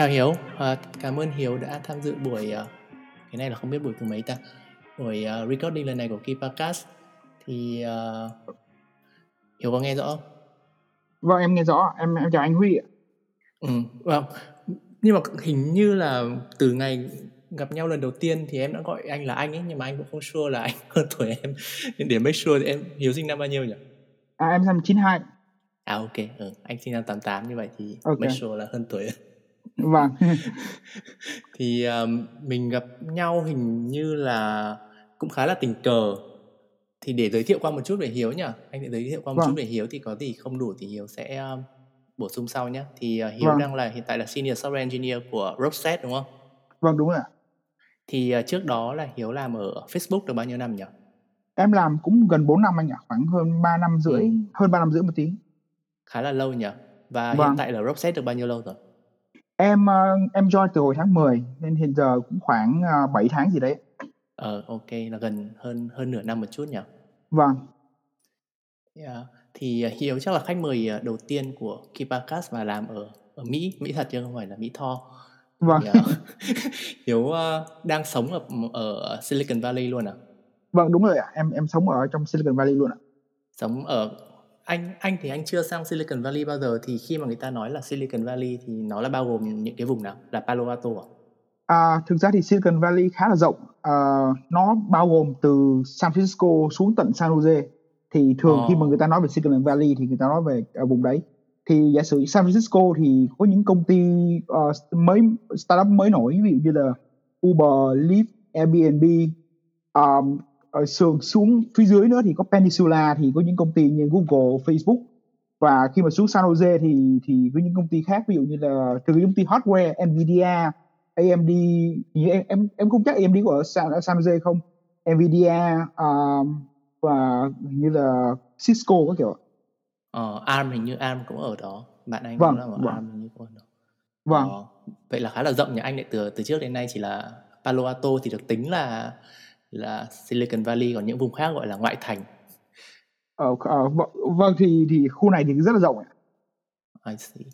Chào Hiếu, à, cảm ơn Hiếu đã tham dự buổi uh, cái này là không biết buổi thứ mấy ta buổi uh, recording lần này của Key Podcast thì uh, Hiếu có nghe rõ không? Vâng em nghe rõ, em em chào anh Huy ạ. Ừ, vâng. Nhưng mà hình như là từ ngày gặp nhau lần đầu tiên thì em đã gọi anh là anh ấy nhưng mà anh cũng không sure là anh hơn tuổi em nên để make sure thì em Hiếu sinh năm bao nhiêu nhỉ? À em năm 92. À ok, ừ, anh sinh năm 88 như vậy thì okay. make sure là hơn tuổi. Vâng. thì um, mình gặp nhau hình như là cũng khá là tình cờ thì để giới thiệu qua một chút về Hiếu nhỉ anh sẽ giới thiệu qua một vâng. chút về Hiếu thì có gì không đủ thì Hiếu sẽ um, bổ sung sau nhé thì uh, Hiếu vâng. đang là hiện tại là senior software engineer của Rockset đúng không vâng đúng rồi ạ thì uh, trước đó là Hiếu làm ở Facebook được bao nhiêu năm nhỉ em làm cũng gần 4 năm anh ạ khoảng hơn 3 năm rưỡi ừ. hơn 3 năm rưỡi một tí khá là lâu nhỉ và vâng. hiện tại là Rockset được bao nhiêu lâu rồi Em, ờ, em join từ hồi tháng 10 nên hiện giờ cũng khoảng, ờ, 7 tháng gì đấy. Ờ, OK, là gần hơn hơn nửa năm một chút nhỉ? Vâng. Yeah. Thì, à, Hiếu chắc là khách mời, đầu tiên của Kipacast và làm ở ở Mỹ, Mỹ thật chứ không phải là Mỹ Tho. Vâng. Thì, à, Hiếu, ơ, đang sống ở ở Silicon Valley luôn à? Vâng, đúng rồi ạ. Em em sống ở trong Silicon Valley luôn ạ. Sống ở anh anh thì anh chưa sang Silicon Valley bao giờ thì khi mà người ta nói là Silicon Valley thì nó là bao gồm những cái vùng nào là Palo Alto à? À, thực ra thì Silicon Valley khá là rộng à, nó bao gồm từ San Francisco xuống tận San Jose thì thường oh. khi mà người ta nói về Silicon Valley thì người ta nói về ở vùng đấy thì giả sử San Francisco thì có những công ty uh, mới startup mới nổi ví dụ như là Uber, Lyft, Airbnb um, ở xuống xuống phía dưới nữa thì có Peninsula thì có những công ty như Google, Facebook. Và khi mà xuống San Jose thì thì có những công ty khác ví dụ như là từ công ty hardware Nvidia, AMD em em em không chắc AMD có ở San, San Jose không? Nvidia um, và như là Cisco các kiểu ờ, ARM hình như ARM cũng ở đó. Bạn anh vâng, cũng là ở vâng. ARM hình như cũng ở đó. Vâng. Ờ, vậy là khá là rộng nhỉ. Anh lại từ từ trước đến nay chỉ là Palo Alto thì được tính là là Silicon Valley còn những vùng khác gọi là ngoại thành ờ, ờ vâng thì thì khu này thì rất là rộng ạ I see.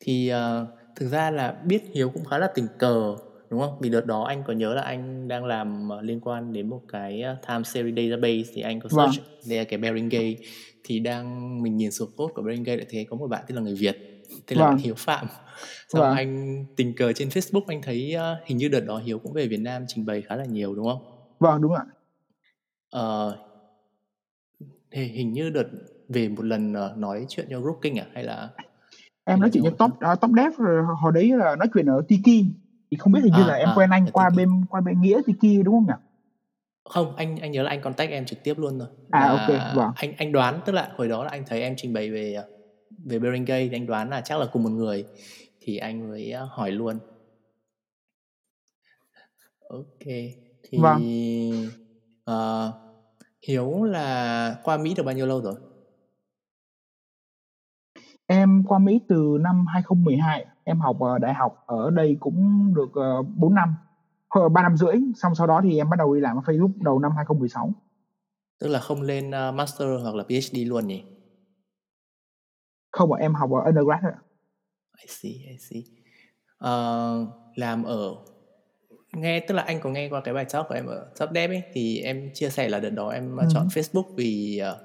thì uh, thực ra là biết Hiếu cũng khá là tình cờ đúng không? Vì đợt đó anh có nhớ là anh đang làm uh, liên quan đến một cái uh, time series database thì anh có vâng. search vâng. đây là cái Beringay thì đang mình nhìn số code của Beringay lại thấy có một bạn tên là người Việt tên là vâng. Hiếu Phạm xong vâng. anh tình cờ trên Facebook anh thấy uh, hình như đợt đó Hiếu cũng về Việt Nam trình bày khá là nhiều đúng không? Vâng, đúng ạ. Ờ, thì hình như đợt về một lần ờ, nói chuyện cho Rooking à hay là Em nói chuyện với top uh, top dev rồi hồi đấy là nói chuyện ở Tiki thì không biết hình như à, là em à, quen anh qua Tiki. bên qua bên nghĩa Tiki đúng không nhỉ? Không, anh anh nhớ là anh contact em trực tiếp luôn rồi. À ok, vâng. Anh anh đoán tức là hồi đó là anh thấy em trình bày về ờ, về Beringay thì anh đoán là chắc là cùng một người thì anh mới hỏi luôn. Ok thì vâng. uh, Hiếu là qua Mỹ được bao nhiêu lâu rồi? Em qua Mỹ từ năm 2012, em học ở đại học ở đây cũng được uh, ờ, 4 năm, 3 năm rưỡi, xong sau đó thì em bắt đầu đi làm ở Facebook đầu năm 2016. Tức là không lên uh, master hoặc là PhD luôn nhỉ? Không ạ, em học ở undergrad thôi I see, I see. Uh, làm ở nghe tức là anh có nghe qua cái bài talk của em ở Top Dev ấy thì em chia sẻ là đợt đó em ừ. chọn Facebook vì uh,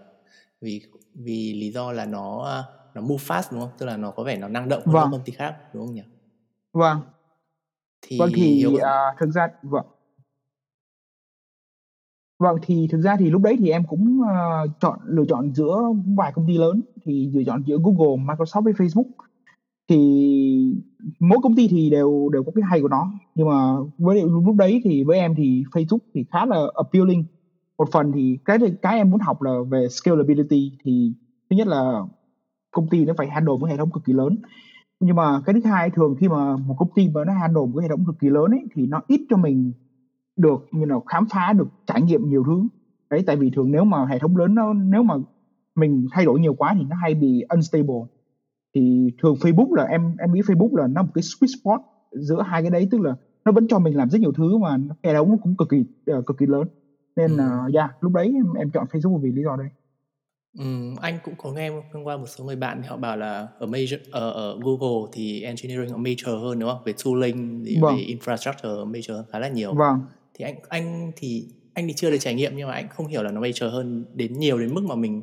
vì vì lý do là nó uh, nó move fast đúng không? Tức là nó có vẻ nó năng động hơn vâng. công ty khác đúng không nhỉ? Vâng. Thì vâng thì uh, thực ra vâng Vâng thì thực ra thì lúc đấy thì em cũng uh, chọn lựa chọn giữa vài công ty lớn thì lựa chọn giữa Google, Microsoft với Facebook thì mỗi công ty thì đều đều có cái hay của nó. Nhưng mà với lúc đấy thì với em thì Facebook thì khá là appealing. Một phần thì cái cái em muốn học là về scalability thì thứ nhất là công ty nó phải handle một hệ thống cực kỳ lớn. Nhưng mà cái thứ hai, thường khi mà một công ty mà nó handle một cái hệ thống cực kỳ lớn ấy, thì nó ít cho mình được, như nào khám phá được, trải nghiệm nhiều thứ. Đấy, tại vì thường nếu mà hệ thống lớn nó, nếu mà mình thay đổi nhiều quá thì nó hay bị unstable thì thường Facebook là em em nghĩ Facebook là nó một cái sweet spot giữa hai cái đấy tức là nó vẫn cho mình làm rất nhiều thứ mà hệ thống cũng cực kỳ uh, cực kỳ lớn nên là uh, yeah, lúc đấy em em chọn Facebook vì lý do đấy Ừm, anh cũng có nghe thông qua một số người bạn thì họ bảo là ở major ở ở Google thì engineering họ major hơn, đúng không? Về tooling thì Vâng. về infrastructure major hơn khá là nhiều. Vâng. Thì anh anh thì anh thì chưa được trải nghiệm nhưng mà anh không hiểu là nó major hơn đến nhiều đến mức mà mình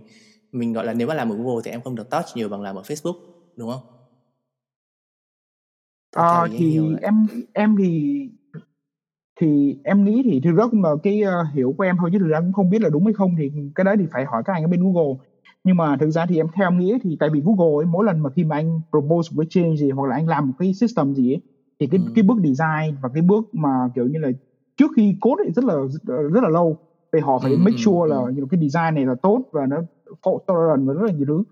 mình, gọi là, nếu mà làm ở Google thì em không được touch nhiều bằng làm ở Facebook, đúng không? Ý thì em em thì thì em nghĩ thì thực ra cũng là cái, ơ, hiểu của em thôi chứ thực ra cũng không biết là đúng hay không thì cái đấy thì phải hỏi các anh ở bên Google. Nhưng mà thực ra thì em theo em nghĩ thì tại vì Google ấy, mỗi lần mà khi mà anh propose một cái change gì hoặc là anh làm một cái system gì ấy, thì cái Ừm. cái bước design và cái bước mà, kiểu như là, trước khi code ấy rất là rất là lâu. Vì họ phải Ừm, make ừm, sure là ừm. cái design này là tốt và nó tolerant và rất là nhiều thứ.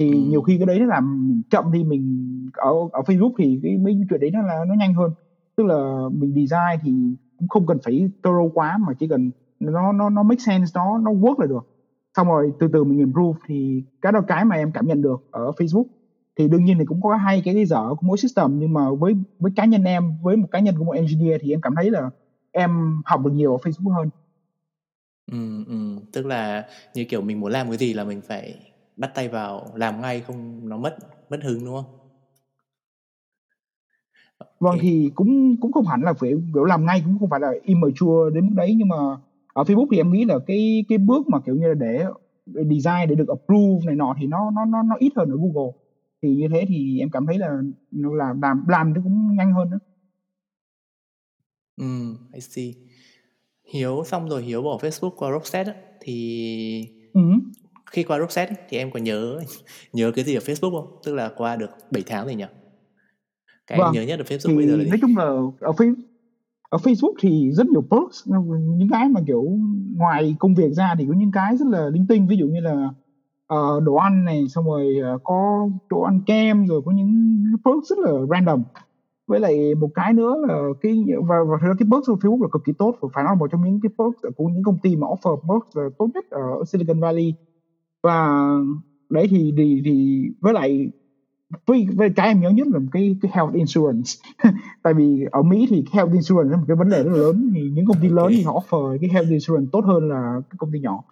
Thì Ừm. nhiều khi cái đấy nó làm chậm thì mình ở ở Facebook thì cái mấy chuyện đấy nó là nó nhanh hơn. Tức là mình design thì cũng không cần phải thorough quá mà chỉ cần nó nó nó make sense, nó nó work là được. Xong rồi từ từ mình improve thì cái đó cái mà em cảm nhận được ở Facebook. Thì đương nhiên thì cũng có hay cái dở của mỗi system nhưng mà với với cá nhân em, với một cá nhân của một engineer thì em cảm thấy là em học được nhiều ở Facebook hơn. Ừm, ừm, tức là như kiểu mình muốn làm cái gì là mình phải bắt tay vào làm ngay không nó mất mất hứng, đúng không? Vâng, thì cũng cũng không hẳn là phải, kiểu, làm ngay, cũng không phải là immature đến mức đấy, nhưng mà ở Facebook thì em nghĩ là cái cái bước mà, kiểu như là, để design để được approve này nọ thì nó nó nó nó ít hơn ở Google. Thì như thế thì em cảm thấy là nó làm làm làm nó cũng nhanh hơn nữa. Ừm, I see. Hiếu xong rồi Hiếu bỏ Facebook qua Rockset á, thì Ừm khi qua Rockset thì em có nhớ nhớ cái gì ở Facebook không? Tức là qua được 7 tháng rồi nhỉ? Cái Vâng, nhớ nhất ở Facebook thì bây giờ là gì? nói chung là ở ở Facebook thì rất nhiều perks, những cái mà, kiểu, ngoài công việc ra thì có những cái rất là linh tinh, ví dụ như là, ờ, đồ ăn này, xong rồi, ờ, có chỗ ăn kem, rồi có những perks rất là random. Với lại một cái nữa là cái và và cái perks của Facebook là cực kỳ tốt, và phải nói là một trong những cái perks của những công ty mà offer perks là tốt nhất ở Silicon Valley. Và đấy thì thì thì với lại với với cái em nhớ nhất là cái cái health insurance. Tại vì ở Mỹ thì health insurance là một cái vấn đề rất là lớn. Thì những công ty lớn thì họ offer cái health insurance tốt hơn là cái công ty nhỏ.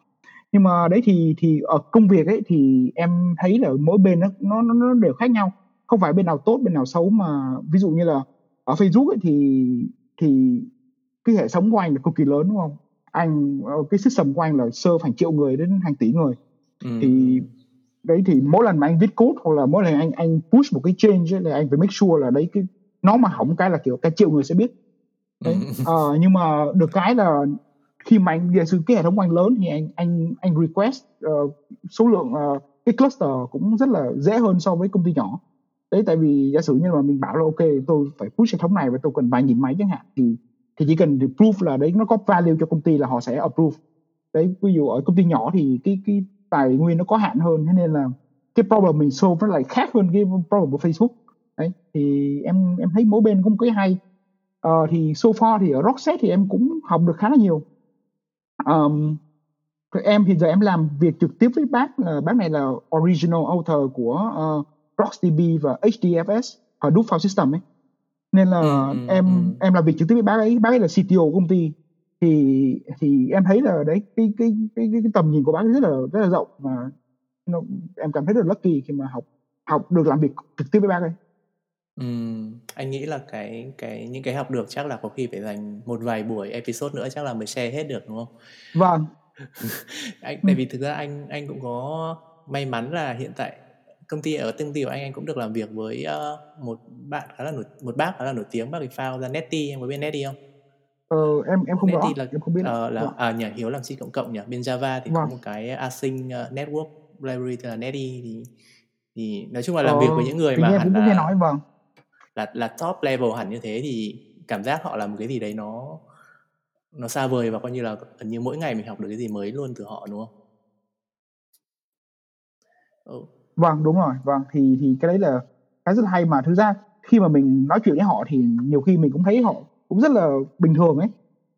Nhưng mà đấy thì thì ở công việc ấy thì em thấy là mỗi bên nó nó nó đều khác nhau. Không phải bên nào tốt bên nào xấu mà ví dụ như là ở Facebook ấy thì thì cái hệ thống của anh là cực kỳ lớn đúng không? Anh ờ, cái system của anh là serve hàng triệu người đến hàng tỷ người ừ. thì đấy thì mỗi lần mà anh viết code hoặc là mỗi lần anh anh push một cái change ấy, là anh phải make sure là đấy cái nó mà hỏng cái là kiểu cả triệu người sẽ biết. Đấy. À, nhưng mà được cái là khi mà anh giả sử cái hệ thống của anh lớn thì anh anh anh request uh, số lượng uh, cái cluster cũng rất là dễ hơn so với công ty nhỏ. Đấy tại vì giả sử như mà mình bảo là ok tôi phải push hệ thống này và tôi cần vài nghìn máy chẳng hạn thì thì chỉ cần prove là đấy nó có value cho công ty là họ sẽ approve. Đấy ví dụ ở công ty nhỏ thì cái cái tài nguyên nó có hạn hơn thế nên là cái problem mình solve nó lại khác hơn cái problem của Facebook. Đấy thì em em thấy mỗi bên có một cái hay. Uh, thì so far thì ở Rockset thì em cũng học được khá là nhiều. Um, em thì giờ em làm việc trực tiếp với bác uh, bác này là original author của uh, RocksDB và HDFS Hadoop File System ấy. Nên là ừ, ừ, em ừ. em làm việc trực tiếp với bác ấy. Bác ấy là CTO của công ty thì thì em thấy là đấy cái cái cái cái, cái tầm nhìn của bác rất là rất là rộng và nó, em cảm thấy rất là lucky khi mà học học được làm việc trực tiếp với bác ấy Ừm, anh nghĩ là cái cái những cái học được chắc là có khi phải dành một vài buổi episode nữa chắc là mới share hết được đúng không? Vâng. anh tại vì thực ra anh anh cũng có may mắn là hiện tại công ty ở công ty của anh anh cũng được làm việc với uh, một bạn khá là nổi một bác khá là nổi tiếng bác ấy found ra Netty em có biết Netty không? Ờ, em em không rõ, là, em không biết. Uh, là vâng. à nhỉ Hiếu làm C cộng cộng nhỉ. Bên Java thì vâng. có một cái async uh, network library tên là Netty thì thì nói chung là làm ờ, việc với những người mà hẳn là nghe nói vâng. Là là top level hẳn như thế thì cảm giác họ làm một cái gì đấy nó nó xa vời và coi như là gần như mỗi ngày mình học được cái gì mới luôn từ họ đúng không? Ừ. Vâng đúng rồi, vâng thì thì cái đấy là cái rất hay mà thực ra khi mà mình nói chuyện với họ thì nhiều khi mình cũng thấy họ cũng rất là bình thường ấy.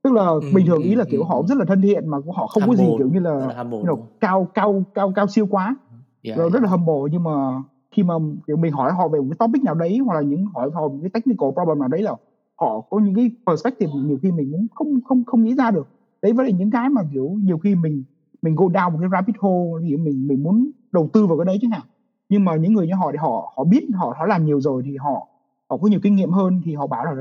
Tức là ừ, bình thường ý là kiểu ừ, họ rất là thân thiện mà họ không humble, có gì kiểu như là, là you know, cao cao cao cao siêu quá. Yeah, rồi yeah. rất là humble nhưng mà khi mà kiểu mình hỏi họ về một cái topic nào đấy hoặc là những hỏi họ một cái technical problem nào đấy là họ có những cái perspective nhiều khi mình cũng không không không nghĩ ra được. Đấy với lại những cái mà kiểu nhiều khi mình mình go down một cái rabbit hole thì mình mình muốn đầu tư vào cái đấy chứ nào nhưng mà những người như họ thì họ họ biết họ họ làm nhiều rồi thì họ họ có nhiều kinh nghiệm hơn thì họ bảo là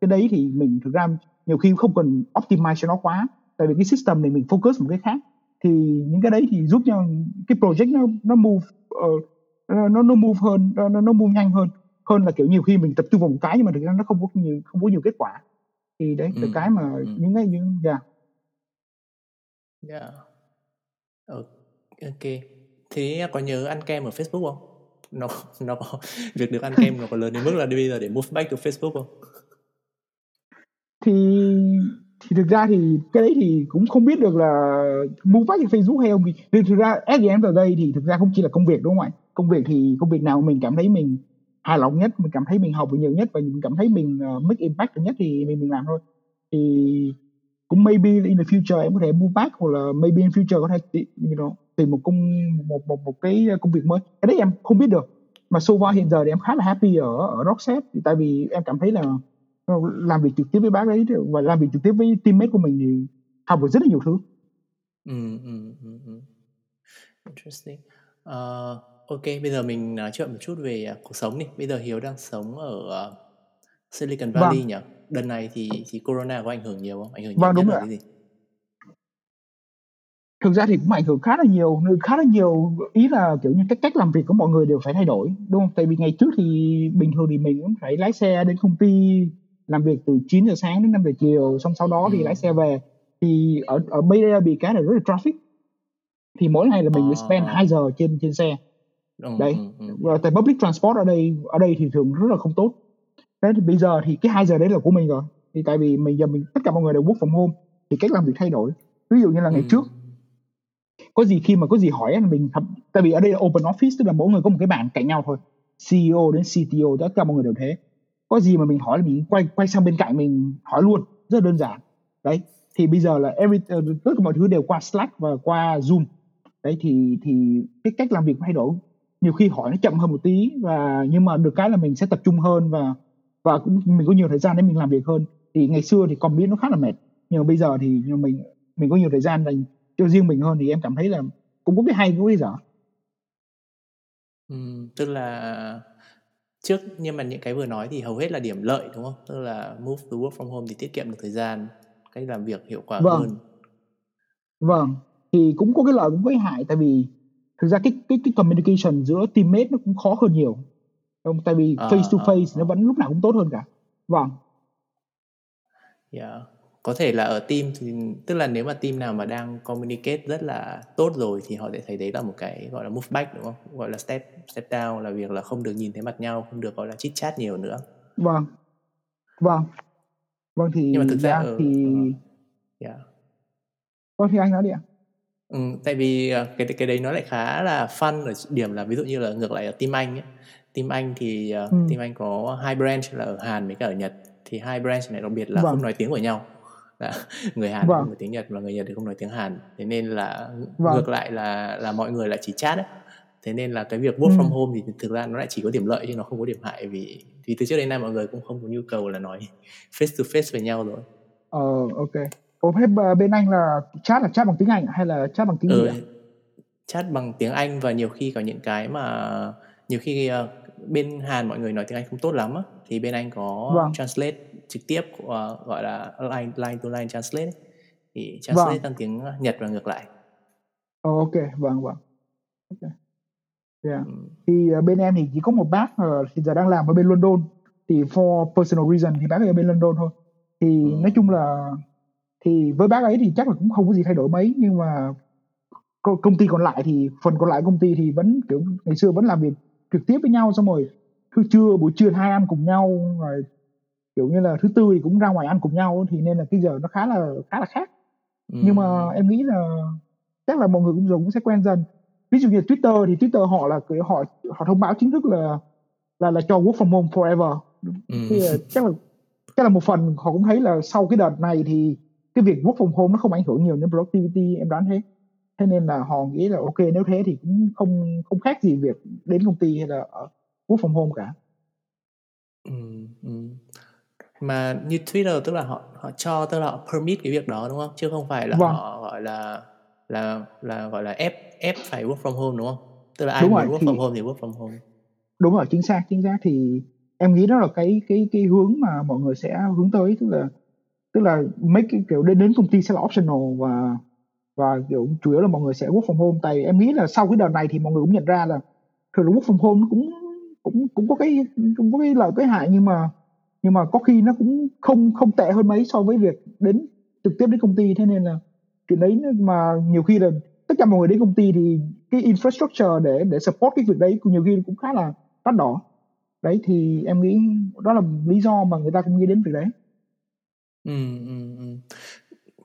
cái đấy thì mình thực ra nhiều khi không cần optimize cho nó quá tại vì cái system này mình focus một cái khác thì những cái đấy thì giúp cho cái project nó nó move uh, nó nó move hơn nó nó move nhanh hơn hơn là kiểu nhiều khi mình tập trung vào một cái nhưng mà thực ra nó không có nhiều không có nhiều kết quả thì đấy là ừ. cái mà ừ. những cái những dạ yeah. yeah. ok thế có nhớ ăn kem ở Facebook không nó nó có việc được ăn kem nó có lớn đến mức là bây giờ để move back to Facebook không? Thì thì thực ra thì cái đấy thì cũng không biết được là move back to Facebook hay không thì thực ra at the end of đây thì thực ra không chỉ là công việc đúng không ạ? Công việc thì công việc nào mình cảm thấy mình hài lòng nhất mình cảm thấy mình học được nhiều nhất và mình cảm thấy mình uh, make impact được nhất thì mình mình làm thôi. Thì cũng maybe in the future em có thể move back hoặc là maybe in future có thể you know, tìm một công một một một cái công việc mới cái đấy em không biết được mà so far hiện giờ thì em khá là happy ở ở Rockset tại vì em cảm thấy là làm việc trực tiếp với bác ấy và làm việc trực tiếp với teammate của mình thì học được rất là nhiều thứ. Ừ, ừ, ừ, ừ. Interesting. Uh, ok, bây giờ mình nói chuyện một chút về uh, cuộc sống đi. Bây giờ Hiếu đang sống ở uh, Silicon Valley vâng. nhỉ? Đợt này thì thì corona có ảnh hưởng nhiều không? Ảnh hưởng nhiều vâng, đúng rồi. gì? Thực ra thì cũng ảnh hưởng khá là nhiều khá là nhiều ý là kiểu như cách cách làm việc của mọi người đều phải thay đổi đúng không? Tại vì ngày trước thì bình thường thì mình cũng phải lái xe đến công ty làm việc từ 9 giờ sáng đến 5 giờ chiều xong sau đó thì ừ. lái xe về. Thì ở ở bây giờ bị cái là rất là traffic. Thì mỗi ngày là mình phải spend 2 giờ trên trên xe. Ừ, đấy. ừ, tại public transport ở đây ở đây thì thường rất là không tốt. Thế thì bây giờ thì cái 2 giờ đấy là của mình rồi. Thì tại vì mình giờ mình tất cả mọi người đều work from home. Thì cách làm việc thay đổi. Ví dụ như là ngày trước có gì khi mà có gì hỏi là mình thậm, tại vì ở đây là open office tức là mỗi người có một cái bàn cạnh nhau thôi. CEO đến CTO tất cả mọi người đều thế. Có gì mà mình hỏi là mình quay quay sang bên cạnh mình hỏi luôn rất đơn giản. Đấy thì bây giờ là every ờ, tất cả mọi thứ đều qua Slack và qua Zoom. Đấy thì thì cái cách làm việc thay đổi. Nhiều khi hỏi nó chậm hơn một tí và nhưng mà được cái là mình sẽ tập trung hơn và và cũng mình có nhiều thời gian để mình làm việc hơn. Thì ngày xưa thì còn biết nó khá là mệt nhưng mà bây giờ thì nhưng mình mình có nhiều thời gian dành cho riêng mình hơn thì em cảm thấy là cũng có cái hay cũng cái dở. Ừ, tức là trước nhưng mà những cái vừa nói thì hầu hết là điểm lợi đúng không? Tức là move to work from home thì tiết kiệm được thời gian cách làm việc hiệu quả vâng. hơn. Vâng thì cũng có cái lợi cũng có cái hại tại vì thực ra cái cái cái communication giữa teammate nó cũng khó hơn nhiều. Không tại vì à, face to à, face à, nó vẫn lúc nào cũng tốt hơn cả. Vâng. Yeah có thể là ở team thì tức là nếu mà team nào mà đang communicate rất là tốt rồi thì họ sẽ thấy đấy là một cái gọi là move back đúng không? Gọi là step step down là việc là không được nhìn thấy mặt nhau không được gọi là chit chat nhiều nữa. Vâng. Vâng. Vâng thì nhưng mà thực ra ở, thì yeah. vâng thì anh nói đi ạ. Ừ, tại vì ờ, cái cái đấy nó lại khá là fun ở điểm là ví dụ như là ngược lại ở team anh ấy. Team anh thì uh, ừ. team anh có hai branch là ở Hàn với cả ở Nhật. Thì hai branch này đặc biệt là vâng. không nói tiếng của nhau người Hàn vâng. không nói tiếng Nhật và người Nhật thì không nói tiếng Hàn thế nên là vâng. ngược lại là là mọi người lại chỉ chat ấy thế nên là cái việc work ừ. from home thì thực ra nó lại chỉ có điểm lợi chứ nó không có điểm hại vì vì từ trước đến nay mọi người cũng không có nhu cầu là nói face to face với nhau rồi ờ ok Ủa thế bên anh là chat là chat bằng tiếng Anh hay là chat bằng tiếng ừ, gì chat bằng tiếng Anh và nhiều khi có những cái mà nhiều khi uh, bên Hàn mọi người nói tiếng Anh không tốt lắm á thì bên anh có vâng. translate trực tiếp uh, gọi là line line to line translate thì translate vâng. sang tiếng Nhật và ngược lại. Oh, ok, vâng vâng. Okay. Yeah. Ừ. Thì uh, bên em thì chỉ có một bác uh, thì giờ đang làm ở bên London thì for personal reason thì bác ấy ở bên London thôi. Thì ừ. nói chung là thì với bác ấy thì chắc là cũng không có gì thay đổi mấy nhưng mà công ty còn lại thì phần còn lại công ty thì vẫn kiểu ngày xưa vẫn làm việc trực tiếp với nhau xong rồi thứ trưa buổi trưa hai ăn cùng nhau rồi kiểu như là thứ tư thì cũng ra ngoài ăn cùng nhau thì nên là cái giờ nó khá là khá là khác ừ. nhưng mà em nghĩ là chắc là mọi người cũng dùng cũng sẽ quen dần ví dụ như Twitter thì Twitter họ là họ họ thông báo chính thức là là là cho work from home forever ừ. thì chắc là chắc là một phần họ cũng thấy là sau cái đợt này thì cái việc work from home nó không ảnh hưởng nhiều đến productivity em đoán thế thế nên là họ nghĩ là ok nếu thế thì cũng không không khác gì việc đến công ty hay là ở work from home cả ừ, ừ. Mà như Twitter tức là họ họ cho tức là họ permit cái việc đó đúng không? Chứ không phải là vâng. họ gọi là là là gọi là ép ép phải work from home đúng không? Tức là ai đúng muốn rồi work thì from home thì work from home. Đúng rồi chính xác chính xác. Thì em nghĩ đó là cái cái cái hướng mà mọi người sẽ hướng tới tức là tức là mấy cái kiểu đến đến công ty sẽ là optional và và kiểu chủ yếu là mọi người sẽ work from home. Tại em nghĩ là sau cái đợt này thì mọi người cũng nhận ra là thường là work from home nó cũng cũng cũng có cái cũng có cái lợi cái hại. Nhưng mà nhưng mà có khi nó cũng không không tệ hơn mấy so với việc đến trực tiếp đến công ty. Thế nên là chuyện đấy mà nhiều khi là tất cả mọi người đến công ty thì cái infrastructure để để support cái việc đấy nhiều khi cũng khá là đắt đỏ. Đấy thì em nghĩ đó là lý do mà người ta cũng nghĩ đến việc đấy. Ừ, ừ, ừ.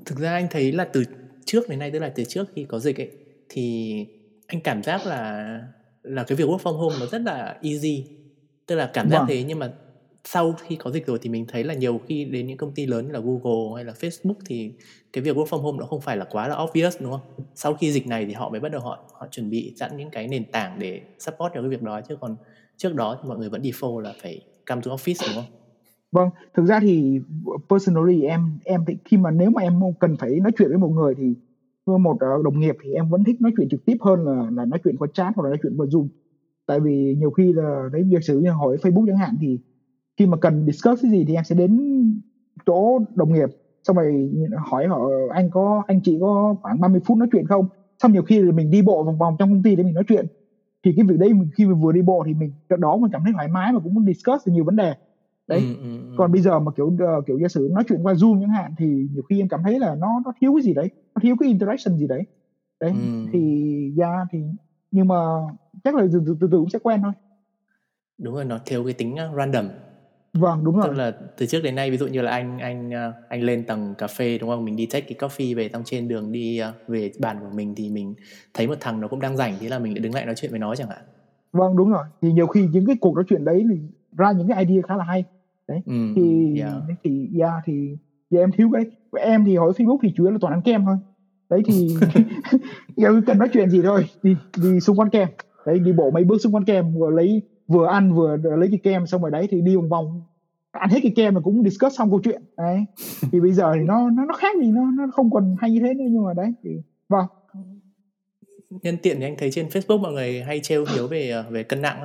thực ra anh thấy là từ trước đến nay tức là từ trước khi có dịch ấy thì anh cảm giác là là cái việc work from home nó rất là easy. Tức là cảm giác vâng. thế nhưng mà sau khi có dịch rồi thì mình thấy là nhiều khi đến những công ty lớn như là Google hay là Facebook thì cái việc work from home nó không phải là quá là obvious, đúng không? Sau khi dịch này thì họ mới bắt đầu họ họ chuẩn bị sẵn những cái nền tảng để support cho cái việc đó chứ còn trước đó thì mọi người vẫn default là phải come to office, đúng không? vâng thực ra thì personally em em thì khi mà nếu mà em cần phải nói chuyện với một người thì một ờ, đồng nghiệp thì em vẫn thích nói chuyện trực tiếp hơn là là nói chuyện qua chat hoặc là nói chuyện qua zoom tại vì nhiều khi là đấy việc sử như hỏi Facebook chẳng hạn thì khi mà cần discuss cái gì thì em sẽ đến chỗ đồng nghiệp xong rồi hỏi họ anh có anh chị có khoảng 30 phút nói chuyện không? Xong nhiều khi thì mình đi bộ vòng vòng trong công ty để mình nói chuyện. Thì cái việc đấy mình khi mình vừa đi bộ thì mình đó mình cảm thấy thoải mái và cũng muốn discuss nhiều vấn đề. Đấy. Ừ, ừ, ừ. còn bây giờ mà kiểu ờ, kiểu giả sử nói chuyện qua zoom chẳng hạn thì nhiều khi em cảm thấy là nó nó thiếu cái gì đấy nó thiếu cái interaction gì đấy. Đấy Ừ. thì ra thì nhưng mà chắc là từ từ, từ từ cũng sẽ quen thôi. Đúng rồi nó thiếu cái tính uh, random vâng đúng tức rồi là từ trước đến nay ví dụ như là anh anh uh, anh lên tầng cà phê đúng không? Mình đi take cái coffee về xong trên đường đi uh, về bàn của mình thì mình thấy một thằng nó cũng đang rảnh thế là mình lại đứng lại nói chuyện với nó chẳng hạn. Vâng đúng rồi. Thì nhiều khi những cái cuộc nói chuyện đấy thì ra những cái idea khá là hay. Đấy ừ, thì yeah. thì yeah, thì giờ em thiếu cái em thì hỏi Facebook thì chủ yếu là toàn ăn kem thôi. Đấy thì giờ cần nói chuyện gì thôi đi đi xung quanh kem. Đấy đi bộ mấy bước xung quanh kem vừa lấy vừa ăn vừa lấy cái kem xong rồi đấy thì đi vòng vòng. Ăn hết cái kem là cũng discuss xong câu chuyện đấy. Thì bây giờ thì nó nó nó khác gì nó nó không còn hay như thế nữa nhưng mà đấy thì vâng. Nhân tiện thì anh thấy trên Facebook mọi người hay trêu hiếu về uh, về cân nặng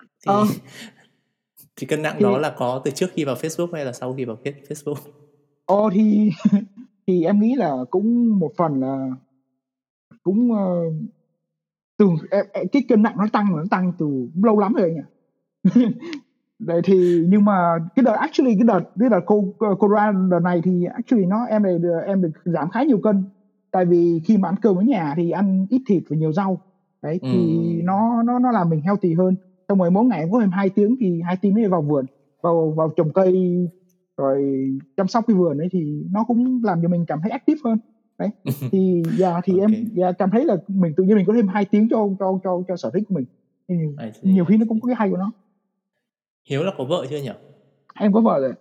thì Ờ. thì cân nặng Thì- đó là có từ trước khi vào Facebook hay là sau khi vào Facebook? Ồ thì thì em nghĩ là cũng một phần là cũng ờ, từ em, em, cái cân nặng nó tăng nó tăng từ lâu lắm rồi anh ạ. Đấy thì nhưng mà cái đợt actually cái đợt cái đợt cô corona đợt này thì actually nó em này em được giảm khá nhiều cân tại vì khi mà ăn cơm ở nhà thì ăn ít thịt và nhiều rau đấy thì Ừ. nó nó nó làm mình healthy hơn xong rồi mỗi ngày em có thêm hai tiếng thì hai tiếng đấy vào vườn vào vào trồng cây rồi chăm sóc cái vườn ấy thì nó cũng làm cho mình cảm thấy active hơn đấy thì dạ thì em Ok. dạ, cảm thấy là mình tự nhiên mình có thêm hai tiếng cho cho cho cho sở thích của mình thì see, nhiều khi nó cũng có cái hay của nó Hiếu là có vợ chưa nhỉ? em có vợ rồi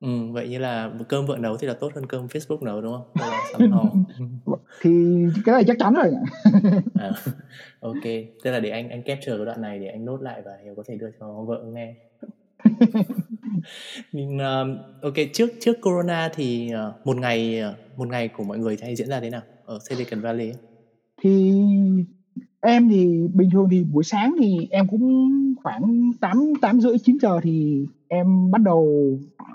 Ừ, vậy như là cơm vợ nấu thì là tốt hơn cơm Facebook nấu đúng không? Thì cái này chắc chắn rồi à, ok, tức là để anh anh capture cái đoạn này để anh nốt lại và Hiếu có thể đưa cho vợ nghe. mình uh, ok trước trước corona thì uh, một ngày uh, một ngày của mọi người hay diễn ra thế nào ở Silicon Valley? ấy? thì em thì bình thường thì buổi sáng thì em cũng khoảng tám tám rưỡi chín giờ thì em bắt đầu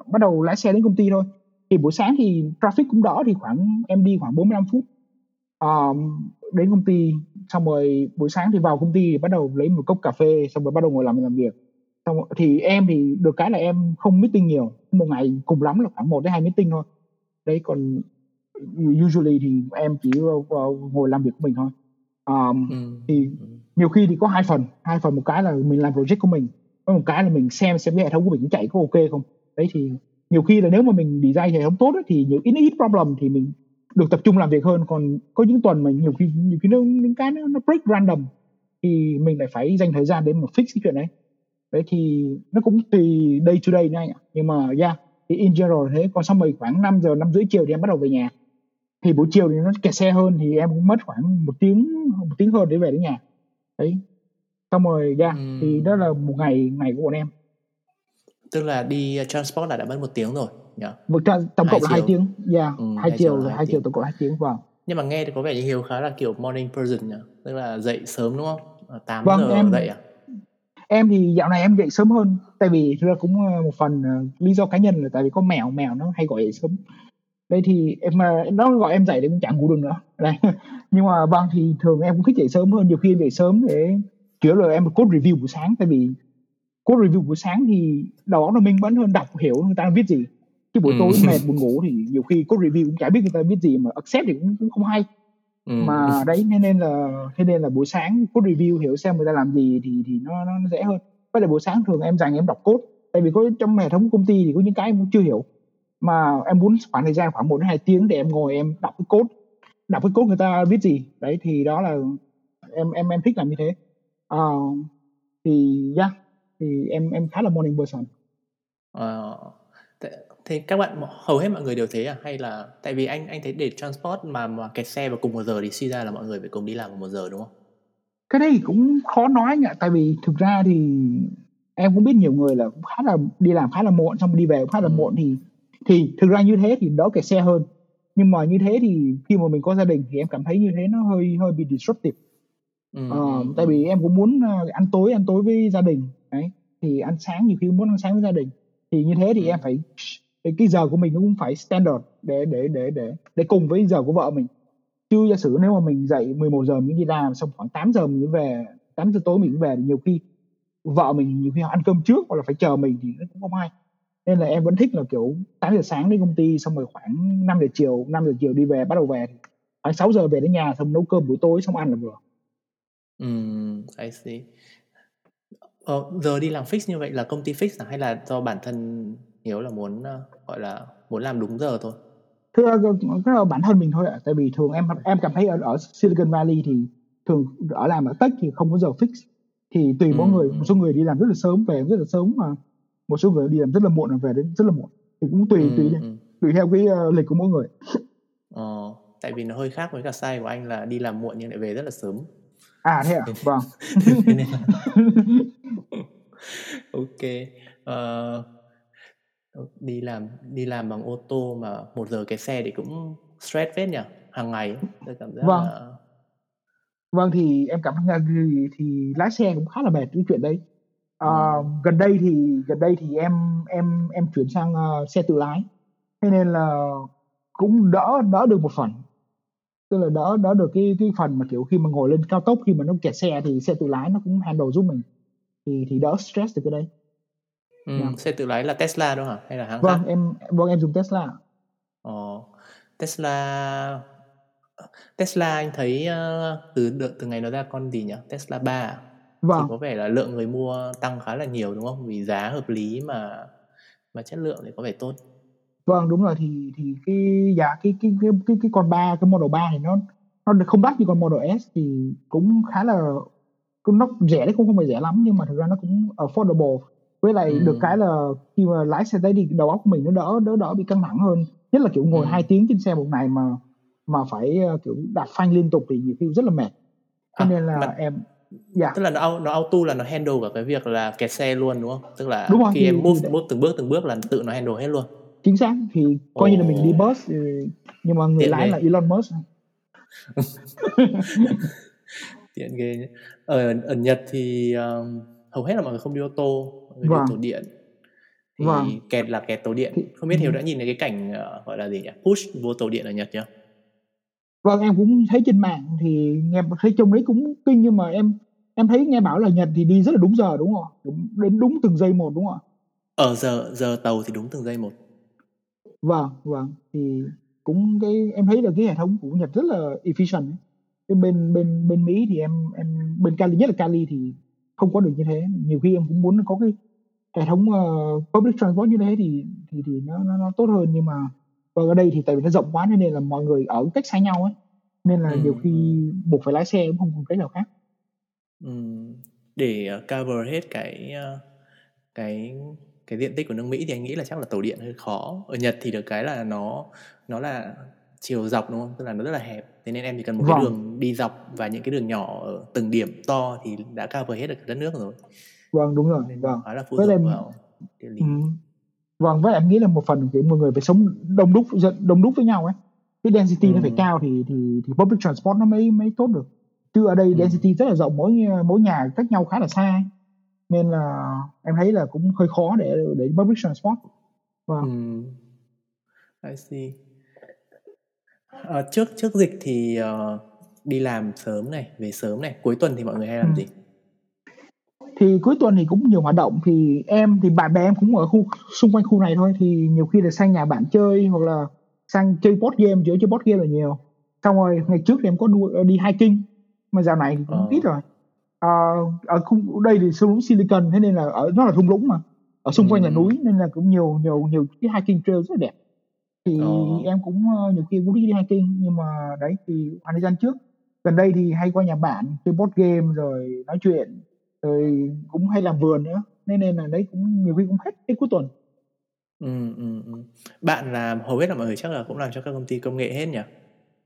bắt đầu lái xe đến công ty thôi thì buổi sáng thì traffic cũng đỡ thì khoảng em đi khoảng 45 phút um, đến công ty xong rồi buổi sáng thì vào công ty thì bắt đầu lấy một cốc cà phê xong rồi bắt đầu ngồi làm làm việc xong thì em thì được cái là em không meeting nhiều một ngày cùng lắm là khoảng một đến hai meeting thôi. Đấy còn usually thì em chỉ vào- vào ngồi làm việc của mình thôi. Um, Ừ. thì nhiều khi thì có hai phần hai phần một cái là mình làm project của mình có một cái là mình xem xem cái hệ thống của mình chạy có ok không. Đấy thì nhiều khi là nếu mà mình design hệ thống tốt ấy, thì nhiều ít ít problem thì mình được tập trung làm việc hơn. Còn có những tuần mà nhiều khi nhiều khi nó những cái nó, nó break random thì mình lại phải dành thời gian để mà fix cái chuyện đấy đấy thì nó cũng tùy day to day nha anh ạ nhưng mà yeah thì in general thế còn xong rồi khoảng 5 giờ năm rưỡi chiều thì em bắt đầu về nhà thì buổi chiều thì nó kẹt xe hơn thì em cũng mất khoảng một tiếng một tiếng hơn để về đến nhà đấy xong rồi yeah Ừm. thì đó là một ngày ngày của bọn em Tức là đi transport là đã mất một tiếng rồi nhỉ? một tra- tổng cộng là hai tiếng yeah Ừ, hai chiều là hai chiều tổng cộng hai tiếng vào Nhưng mà nghe thì có vẻ như Hiếu khá là kiểu morning person nhỉ? Tức là dậy sớm đúng không? Ờ, 8 Vâng, giờ em dậy à? Em thì dạo này em dậy sớm hơn tại vì thực ra cũng ờ, một phần ờ, lý do cá nhân là tại vì có mèo mèo nó hay gọi dậy sớm. Đây thì em mà nó gọi em dậy thì cũng chẳng ngủ được nữa. Đây nhưng mà vâng thì thường em cũng thích dậy sớm hơn. Nhiều khi em dậy sớm để chủ yếu là em code review buổi sáng tại vì code review buổi sáng thì đầu óc nó minh mẫn hơn đọc hiểu người ta viết gì. Chứ buổi Ừ. tối mệt buồn ngủ thì nhiều khi code review cũng chả biết người ta viết gì mà accept thì cũng, cũng không hay Ừ. mà đấy nên nên là thế nên là buổi sáng code review hiểu xem người ta làm gì thì thì nó nó, nó dễ hơn. Với lại buổi sáng thường em dành em đọc code tại vì có trong hệ thống công ty thì có những cái em cũng chưa hiểu. Mà em muốn khoảng thời gian khoảng một đến hai tiếng để em ngồi em đọc cái code đọc cái code người ta viết gì. Đấy thì đó là em em em thích làm như thế. Ờ, thì yeah thì em em khá là morning person. Ờ, thế, các bạn hầu hết mọi người đều thế à hay là tại vì anh anh thấy để transport mà mà kẹt xe vào cùng một giờ thì suy ra là mọi người phải cùng đi làm cùng một giờ đúng không? cái đấy cũng khó nói anh ạ tại vì thực ra thì em cũng biết nhiều người là cũng khá là đi làm khá là muộn xong đi về cũng khá là Ừ. muộn thì thì thực ra như thế thì đỡ kẹt xe hơn nhưng mà như thế thì khi mà mình có gia đình thì em cảm thấy như thế nó hơi hơi bị disruptive Ừ, Ờ, ừ, tại ừ. vì em cũng muốn ờ, ăn tối ăn tối với gia đình đấy thì ăn sáng nhiều khi muốn ăn sáng với gia đình thì như thế thì Ừ. em phải cái, cái giờ của mình nó cũng phải standard để để để để để cùng với giờ của vợ mình chứ giả sử nếu mà mình dậy 11 giờ mình đi làm xong khoảng 8 giờ mình mới về 8 giờ tối mình về thì nhiều khi vợ mình nhiều khi họ ăn cơm trước hoặc là phải chờ mình thì nó cũng không hay nên là em vẫn thích là kiểu 8 giờ sáng đến công ty xong rồi khoảng 5 giờ chiều 5 giờ chiều đi về bắt đầu về thì khoảng 6 giờ về đến nhà xong nấu cơm buổi tối xong ăn là vừa Ừ, I see. Ờ, giờ đi làm fix như vậy là công ty fix à? hay là do bản thân Hiếu là muốn ờ, gọi là muốn làm đúng giờ thôi? Cái cái là bản thân mình thôi ạ tại vì thường em em cảm thấy ở, ở Silicon Valley thì thường ở làm ở Tech thì không có giờ fix thì tùy mỗi Ừ, người ừ. một số người đi làm rất là sớm về rất là sớm mà một số người đi làm rất là muộn và về đến rất là muộn thì cũng tùy tùy Ừ, ừ. tùy theo cái ờ, lịch của mỗi người Ờ, tại vì nó hơi khác với cả style của anh là đi làm muộn nhưng lại về rất là sớm. à thế à vâng ok. Ờ, đi làm đi làm bằng ô tô mà một giờ cái xe thì cũng stress phết nhỉ? Hàng ngày tôi cảm giác Vâng. là vâng thì em cảm thấy là thì, lái xe cũng khá là mệt cái chuyện đấy. Ờ, Ừ. gần đây thì gần đây thì em em em chuyển sang ờ, xe tự lái. Thế nên là cũng đỡ đỡ được một phần. Tức là đỡ đỡ được cái cái phần mà kiểu khi mà ngồi lên cao tốc khi mà nó kẹt xe thì xe tự lái nó cũng handle giúp mình. Thì thì đỡ stress được cái đấy ừ, Dạ. xe tự lái là Tesla đúng không hả hay là hãng vâng khác? em vâng em dùng Tesla. Ờ, Tesla Tesla anh thấy ờ, từ đợt từ ngày nó ra con gì nhỉ? Tesla 3 à? thì vâng. có vẻ là lượng người mua tăng khá là nhiều đúng không? Vì giá hợp lý mà mà chất lượng thì có vẻ tốt. Vâng đúng rồi thì thì cái giá cái cái cái cái, cái con ba cái Model 3 thì nó nó không đắt như con Model S thì cũng khá là cũng nó rẻ đấy cũng không phải rẻ lắm nhưng mà thực ra nó cũng affordable với lại Ừ. được cái là khi mà lái xe đấy thì đầu óc của mình nó đỡ đỡ đỡ bị căng thẳng hơn. Nhất là kiểu ngồi Ừ. hai tiếng trên xe một ngày mà mà phải ờ, kiểu đạp phanh liên tục thì nhiều khi rất là mệt. À, cho nên là mà- em dạ. tức là nó nó auto là nó handle cả cái việc là kẹt xe luôn đúng không? Tức là Đúng rồi, khi em move move từng bước từng bước là tự nó handle hết luôn. Chính xác thì coi như là mình đi bus thì, nhưng mà người Tiện lái ghê. là Elon Musk. Tiện ghê nhé ở ở Nhật thì um, hầu hết là mọi người không đi ô tô mọi người Vâng. đi tàu điện thì Vâng. kẹt là kẹt tàu điện Thì- không biết Hiếu ừ. đã nhìn thấy cái cảnh ờ, gọi là gì nhỉ push vô tàu điện ở Nhật chưa vâng em cũng thấy trên mạng thì nghe thấy trông đấy cũng kinh nhưng mà em em thấy nghe bảo là Nhật thì đi rất là đúng giờ đúng không? Đúng- đến đúng từng giây một đúng không ở giờ giờ tàu thì đúng từng giây một vâng vâng thì cũng cái em thấy là cái hệ thống của Nhật rất là efficient cái bên bên bên Mỹ thì em em bên Cali nhất là Cali thì không có được như thế. Nhiều khi em cũng muốn có cái hệ thống ờ, public transport như thế thì thì thì nó nó, nó tốt hơn. Nhưng mà và ở đây thì tại vì nó rộng quá nên là mọi người ở cách xa nhau ấy. Nên là Ừ, nhiều khi buộc phải lái xe cũng không còn cách nào khác. Ừm, để ờ, cover hết cái ờ, cái cái diện tích của nước Mỹ thì anh nghĩ là chắc là tàu điện hơi khó. Ở Nhật thì được cái là nó nó là chiều dọc đúng không tức là nó rất là hẹp thế nên em chỉ cần một cái Vâng. đường đi dọc và những cái đường nhỏ ở từng điểm to thì đã cover hết được đất nước rồi vâng đúng rồi nên vâng khá là phụ Với thuộc lại- vào địa lý ừ. vâng với em nghĩ là một phần kiểu mọi người phải sống đông đúc đông đúc với nhau ấy cái density nó phải Ừ. cao thì thì thì public transport nó mới mới tốt được chứ ở đây Ừ. density rất là rộng mỗi mỗi nhà cách nhau khá là xa nên là em thấy là cũng hơi khó để để public transport vâng Ừm. I see. Ờ, trước trước dịch thì ờ, đi làm sớm này, về sớm này, cuối tuần thì mọi người hay làm gì? thì cuối tuần thì cũng nhiều hoạt động. Thì em thì bạn bè em cũng ở khu xung quanh khu này thôi. Thì nhiều khi là sang nhà bạn chơi hoặc là sang chơi board game. Chơi chơi board game là nhiều. Xong rồi ngày trước thì em có đu, đi hiking. Mà dạo này thì cũng Ờ. ít rồi. Ờ, ở khu đây thì thung lũng Silicon. Thế nên là ở nó là thung lũng mà. Ở xung quanh là Ừ. núi nên là cũng nhiều nhiều nhiều cái hiking trail rất là đẹp thì Ờ. em cũng ờ, nhiều khi cũng đi hiking nhưng mà đấy thì khoảng thời gian trước gần đây thì hay qua nhà bạn chơi board game rồi nói chuyện rồi cũng hay làm vườn nữa nên nên là đấy cũng nhiều khi cũng hết hết cuối tuần Ừ, ừ, ừ. Bạn làm hầu hết là mọi người chắc là cũng làm cho các công ty công nghệ hết nhỉ?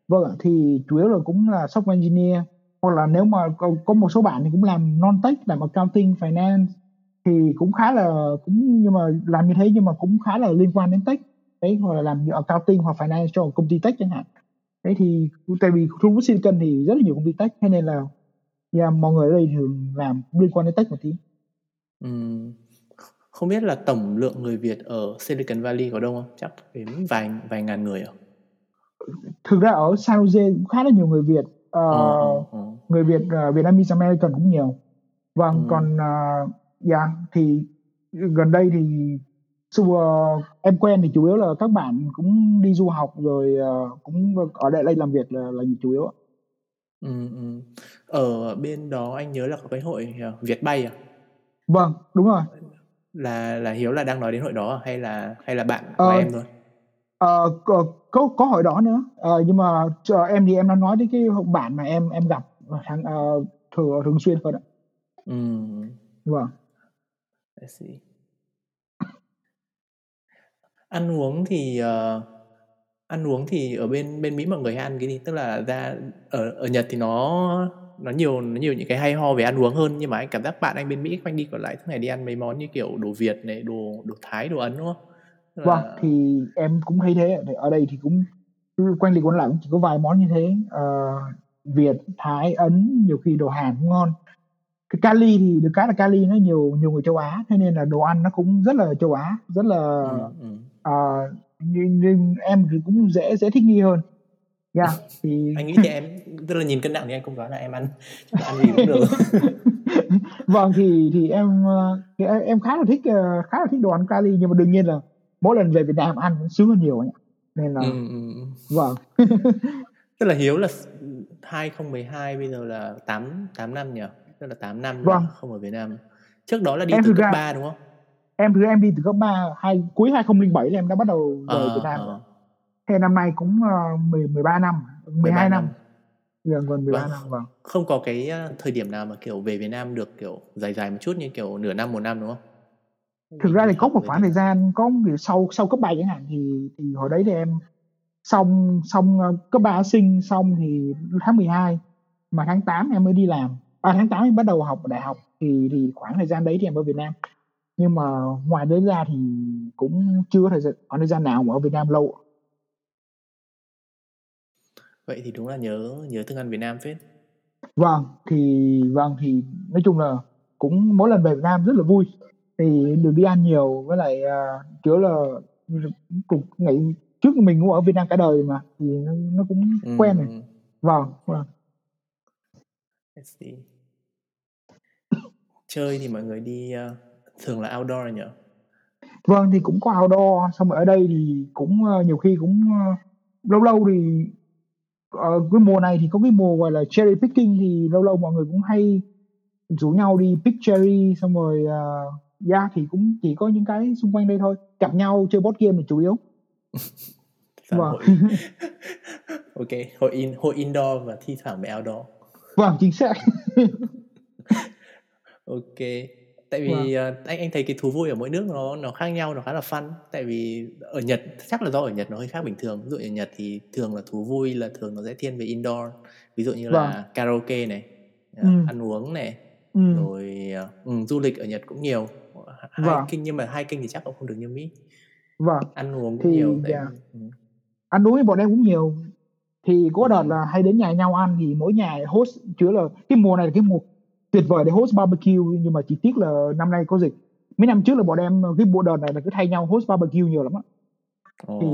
vâng ạ thì chủ yếu là cũng là software engineer hoặc là nếu mà có, có một số bạn thì cũng làm non tech làm accounting finance thì cũng khá là cũng nhưng mà làm như thế nhưng mà cũng khá là liên quan đến tech đấy hoặc là làm accounting hoặc finance cho công ty tech chẳng hạn đấy thì tại vì khu vực Silicon thì rất là nhiều công ty tech thế nên là yeah, mọi người ở đây thường làm liên quan đến tech một tí Ừm. Không biết là tổng lượng người Việt ở Silicon Valley có đông không? Chắc đến vài vài ngàn người à? thực ra ở San Jose cũng khá là nhiều người Việt Ờ, Ờ, ờ, ờ. người Việt uh, Vietnamese American cũng nhiều vâng Ừ. còn uh, dạ thì gần đây thì su uh, em quen thì chủ yếu là các bạn cũng đi du học rồi uh, cũng ở đây đây làm việc là là chủ yếu. Ừ, ừ. Ở bên đó anh nhớ là có cái hội ờ, Việt Bay à? vâng đúng rồi Là là Hiếu là đang nói đến hội đó à? hay là hay là bạn của Ờ, em thôi? Ờ, có, có có hội đó nữa Ờ, nhưng mà em thì em đang nói đến cái bạn mà em em gặp hàng uh, thường thường xuyên thôi ạ Ừ, vâng I see. Ăn uống thì ờ, ăn uống thì ở bên bên Mỹ mọi người hay ăn cái gì? Tức là ra ở ở Nhật thì nó nó nhiều nó nhiều những cái hay ho về ăn uống hơn nhưng mà anh cảm giác bạn anh bên Mỹ quanh đi còn lại suốt ngày đi ăn mấy món như kiểu đồ Việt này, đồ đồ Thái, đồ Ấn đúng không? Tức vâng là thì em cũng thấy thế ở đây thì cũng quanh đi quẩn lại cũng chỉ có vài món như thế Ờ, Việt Thái Ấn nhiều khi đồ Hàn cũng ngon cái Cali thì được cái là Cali nó nhiều nhiều người châu Á thế nên là đồ ăn nó cũng rất là châu Á rất là ừ, ừ. Ờ, nhưng, nhưng em cũng dễ dễ thích nghi hơn yeah, thì Anh nghĩ thì em tức là nhìn cân nặng thì anh không đoán là em ăn ăn gì cũng được. vâng thì thì em ờ, thì em, khá là thích ờ, khá là thích đồ ăn Cali nhưng mà đương nhiên là mỗi lần về Việt Nam ăn cũng sướng hơn nhiều anh ạ nên là ừ, ừ. ừ. vâng Tức là Hiếu là 2012 bây giờ là 8 8 năm nhỉ? Tức là 8 năm Vâng. không ở Việt Nam. Trước đó là đi Em từ cấp ra- 3 đúng không? Em ra em đi từ cấp 3 hai cuối 2007 là em đã bắt đầu về Ờ, Việt Nam rồi. ờ, Thế năm nay cũng uh, 10 13 năm 12 13 năm gần gần 13 Vâng. năm vâng Không có cái ờ, thời điểm nào mà kiểu về Việt Nam được kiểu dài dài một chút như kiểu nửa năm một năm đúng không? thực ra thì có một rồi khoảng thời gian có kiểu sau sau cấp 7 chẳng hạn thì thì hồi đấy thì em xong xong cấp 3 sinh xong thì tháng 12 mà tháng 8 em mới đi làm à tháng 8 em bắt đầu học ở đại học thì thì khoảng thời gian đấy thì em ở Việt Nam nhưng mà ngoài đấy ra thì cũng chưa thời gian khoảng thời gian nào mà ở Việt Nam lâu Vậy thì đúng là nhớ nhớ thức ăn Việt Nam phết. vâng thì vâng thì nói chung là cũng mỗi lần về Việt Nam rất là vui. Thì được đi ăn nhiều với lại uh, kiểu là cũng nghĩ trước mình cũng ở Việt Nam cả đời mà thì nó, nó cũng Ừ, quen rồi. Vâng vâng. Chơi thì mọi người đi ờ, thường là outdoor nhỉ? vâng thì cũng có outdoor xong rồi ở đây thì cũng ờ, nhiều khi cũng ờ, lâu lâu thì ờ, cái mùa này thì có cái mùa gọi là cherry picking thì lâu lâu mọi người cũng hay rủ nhau đi pick cherry xong rồi uh, yeah, thì cũng chỉ có những cái xung quanh đây thôi. Gặp nhau chơi board game là chủ yếu. Vâng. hội. Ok hội in hội indoor và thi thoảng về outdoor. Vâng chính xác. Ok tại vì ờ, anh anh thấy cái thú vui ở mỗi nước nó nó khác nhau nó khá là fun tại vì ở Nhật chắc là do ở Nhật nó hơi khác bình thường ví dụ ở Nhật thì thường là thú vui là thường nó sẽ thiên về indoor ví dụ như là karaoke này ờ, Vâng. Ừ. ăn uống này ừ. rồi ờ, ừ, du lịch ở Nhật cũng nhiều Vâng. hiking nhưng mà hiking thì chắc cũng không được như Mỹ vâng ăn uống cũng Thì, nhiều tại dạ. ừ. ăn uống thì bọn em cũng nhiều thì có đợt Ừ. là hay đến nhà nhau ăn thì mỗi nhà host chứa là cái mùa này là cái mùa tuyệt vời để host barbecue nhưng mà chỉ tiếc là năm nay có dịch mấy năm trước là bọn em cái bộ đợt này là cứ thay nhau host barbecue nhiều lắm á thì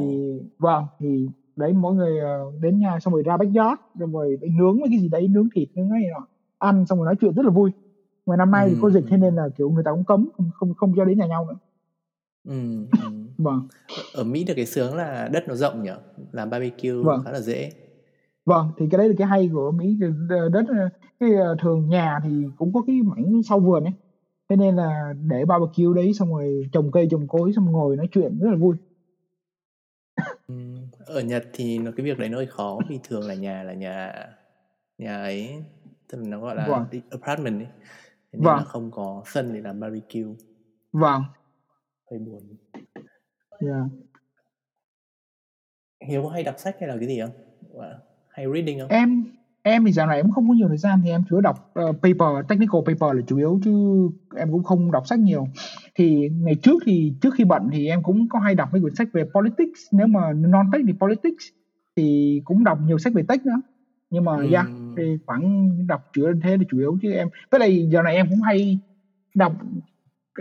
vâng thì đấy mỗi người ờ, đến nhà xong rồi ra backyard xong rồi nướng cái gì đấy nướng thịt nướng cái gì đó ăn xong rồi nói chuyện rất là vui mà năm nay thì có Ừ. dịch thế nên là kiểu người ta cũng cấm không không không cho đến nhà nhau nữa Ừ. Ừ. vâng Ở Mỹ được cái sướng là đất nó rộng nhỉ, làm barbecue Vâng. khá là dễ. Vâng thì cái đấy là cái hay của Mỹ cái đất cái ờ, thường nhà thì cũng có cái mảnh sau vườn ấy thế nên là để barbecue đấy xong rồi trồng cây trồng cối xong ngồi nói chuyện rất là vui Ừ. Ở Nhật thì nó cái việc đấy nó hơi khó vì thường là nhà là nhà nhà ấy tức là nó gọi là Vâng. apartment ấy. Nên Vâng. là không có sân để làm barbecue, vâng hơi buồn. yeah. Hiếu có hay đọc sách hay là cái gì không? Wow. Hay reading không? em em thì dạo này em không có nhiều thời gian thì em chủ yếu đọc ờ, paper technical paper là chủ yếu chứ em cũng không đọc sách nhiều thì ngày trước thì trước khi bận thì em cũng có hay đọc mấy quyển sách về politics nếu mà non tech thì politics thì cũng đọc nhiều sách về tech nữa nhưng mà Ừm. yeah, thì khoảng đọc chủ yếu thế là chủ yếu chứ em với lại giờ này em cũng hay đọc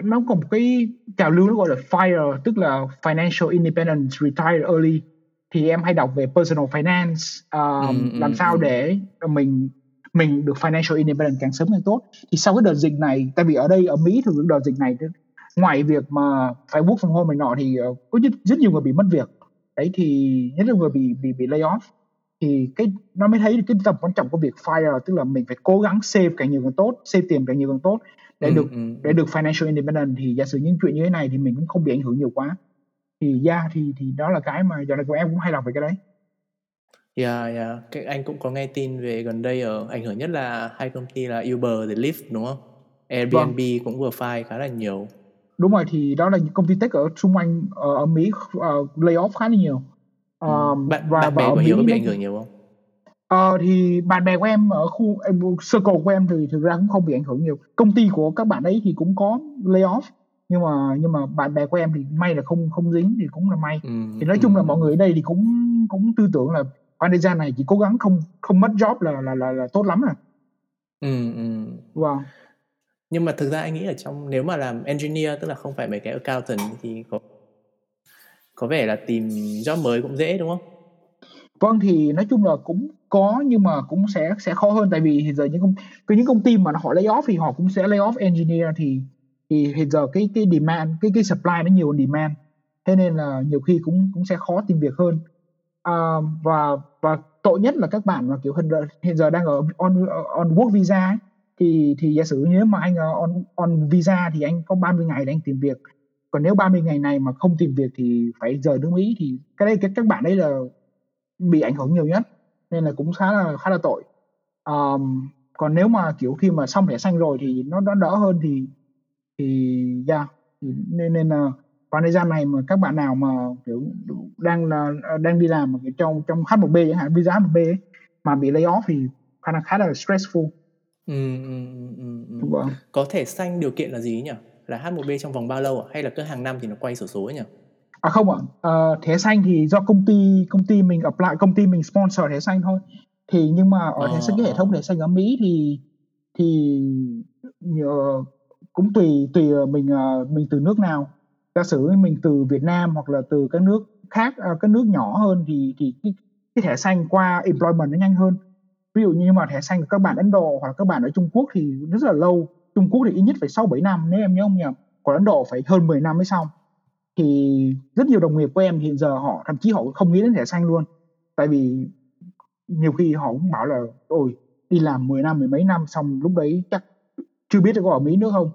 nó có một cái trào lưu nó gọi là FIRE tức là Financial Independence Retire Early thì em hay đọc về personal finance um, Ừ, ừ, làm sao ừ. để mình mình được financial independent càng sớm càng tốt. Thì sau cái đợt dịch này tại vì ở đây ở Mỹ thì đợt dịch này ngoài việc mà phải work from home này nọ thì ờ, có rất, rất nhiều người bị mất việc. Đấy thì nhất là người bị bị bị lay off. Thì cái nó mới thấy được cái tầm quan trọng của việc fire tức là mình phải cố gắng save càng nhiều càng tốt save tiền càng nhiều càng tốt để Ừ, được ừ. để được financial independent. Thì giả sử những chuyện như thế này thì mình cũng không bị ảnh hưởng nhiều quá thì yeah thì thì đó là cái mà giờ này của em cũng hay đọc về cái đấy Yeah, yeah. Cái anh cũng có nghe tin về gần đây ở ảnh hưởng nhất là hai công ty là Uber và Lyft đúng không? Airbnb cũng vừa file khá là nhiều. đúng rồi thì đó là những công ty tech ở xung quanh ở, ở Mỹ uh, lay off khá là nhiều. Um, Bạn và bạn bè của Hiếu bị ảnh hưởng nhiều không? Ờ, thì bạn bè của em ở khu em, circle của em thì thực ra cũng không bị ảnh hưởng nhiều. Công ty của các bạn ấy thì cũng có lay off nhưng mà nhưng mà bạn bè của em thì may là không không dính thì cũng là may. Ừ, Thì nói ừ, chung là mọi người ở đây thì cũng cũng tư tưởng là gian này chỉ cố gắng không không mất job là là là, là tốt lắm rồi. Ừ, ừ. Vâng. Nhưng mà thực ra anh nghĩ ở trong nếu mà làm engineer tức là không phải mấy cái accountant thì có có vẻ là tìm job mới cũng dễ đúng không? Vâng thì nói chung là cũng có nhưng mà cũng sẽ sẽ khó hơn tại vì hiện giờ những công có những công ty mà họ lay off thì họ cũng sẽ lay off engineer thì thì hiện giờ cái cái demand cái cái supply nó nhiều hơn demand. Thế nên là nhiều khi cũng cũng sẽ khó tìm việc hơn. À, và và tội nhất là các bạn mà kiểu hiện giờ, hiện giờ đang ở on on work visa ấy, thì thì giả sử nếu mà anh on on visa thì anh có 30 ngày để anh tìm việc. Còn nếu 30 ngày này mà không tìm việc thì phải rời nước Mỹ thì cái đây cái các bạn đấy là bị ảnh hưởng nhiều nhất. Nên là cũng khá là khá là tội. Um, còn nếu mà kiểu khi mà xong thẻ xanh rồi thì nó nó đỡ hơn thì thì yeah thì nên nên là khoảng thời gian này mà các bạn nào mà kiểu đang là đang đi làm mà kiểu trong trong H1B chẳng hạn visa H1B ấy, mà bị lay off thì khá là khá là stressful Ừ, ừ, ừ, ừ, vâng Có thể xanh điều kiện là gì nhỉ? Là H1B trong vòng bao lâu ạ? Hay là cứ hàng năm thì nó quay sổ số ấy nhỉ? À không ạ, Ờ, thẻ xanh thì do công ty công ty mình apply công ty mình sponsor thẻ xanh thôi. Thì nhưng mà ở thẻ xanh cái hệ thống thẻ xanh ở Mỹ thì thì nhờ, cũng tùy tùy ờ, mình ờ, mình từ nước nào. Giả sử mình từ Việt Nam hoặc là từ các nước khác ờ, các nước nhỏ hơn thì thì cái, cái thẻ xanh qua employment nó nhanh hơn. Ví dụ như mà thẻ xanh của các bạn Ấn Độ hoặc là các bạn ở Trung Quốc thì rất là lâu. Trung Quốc thì ít nhất phải 6 7 năm nếu em nhớ không nhầm. Còn Ấn Độ phải hơn 10 năm mới xong thì rất nhiều đồng nghiệp của em hiện giờ họ thậm chí họ không nghĩ đến thẻ xanh luôn tại vì nhiều khi họ cũng bảo là ôi đi làm 10 năm mười mấy năm xong lúc đấy chắc chưa biết có ở Mỹ nữa không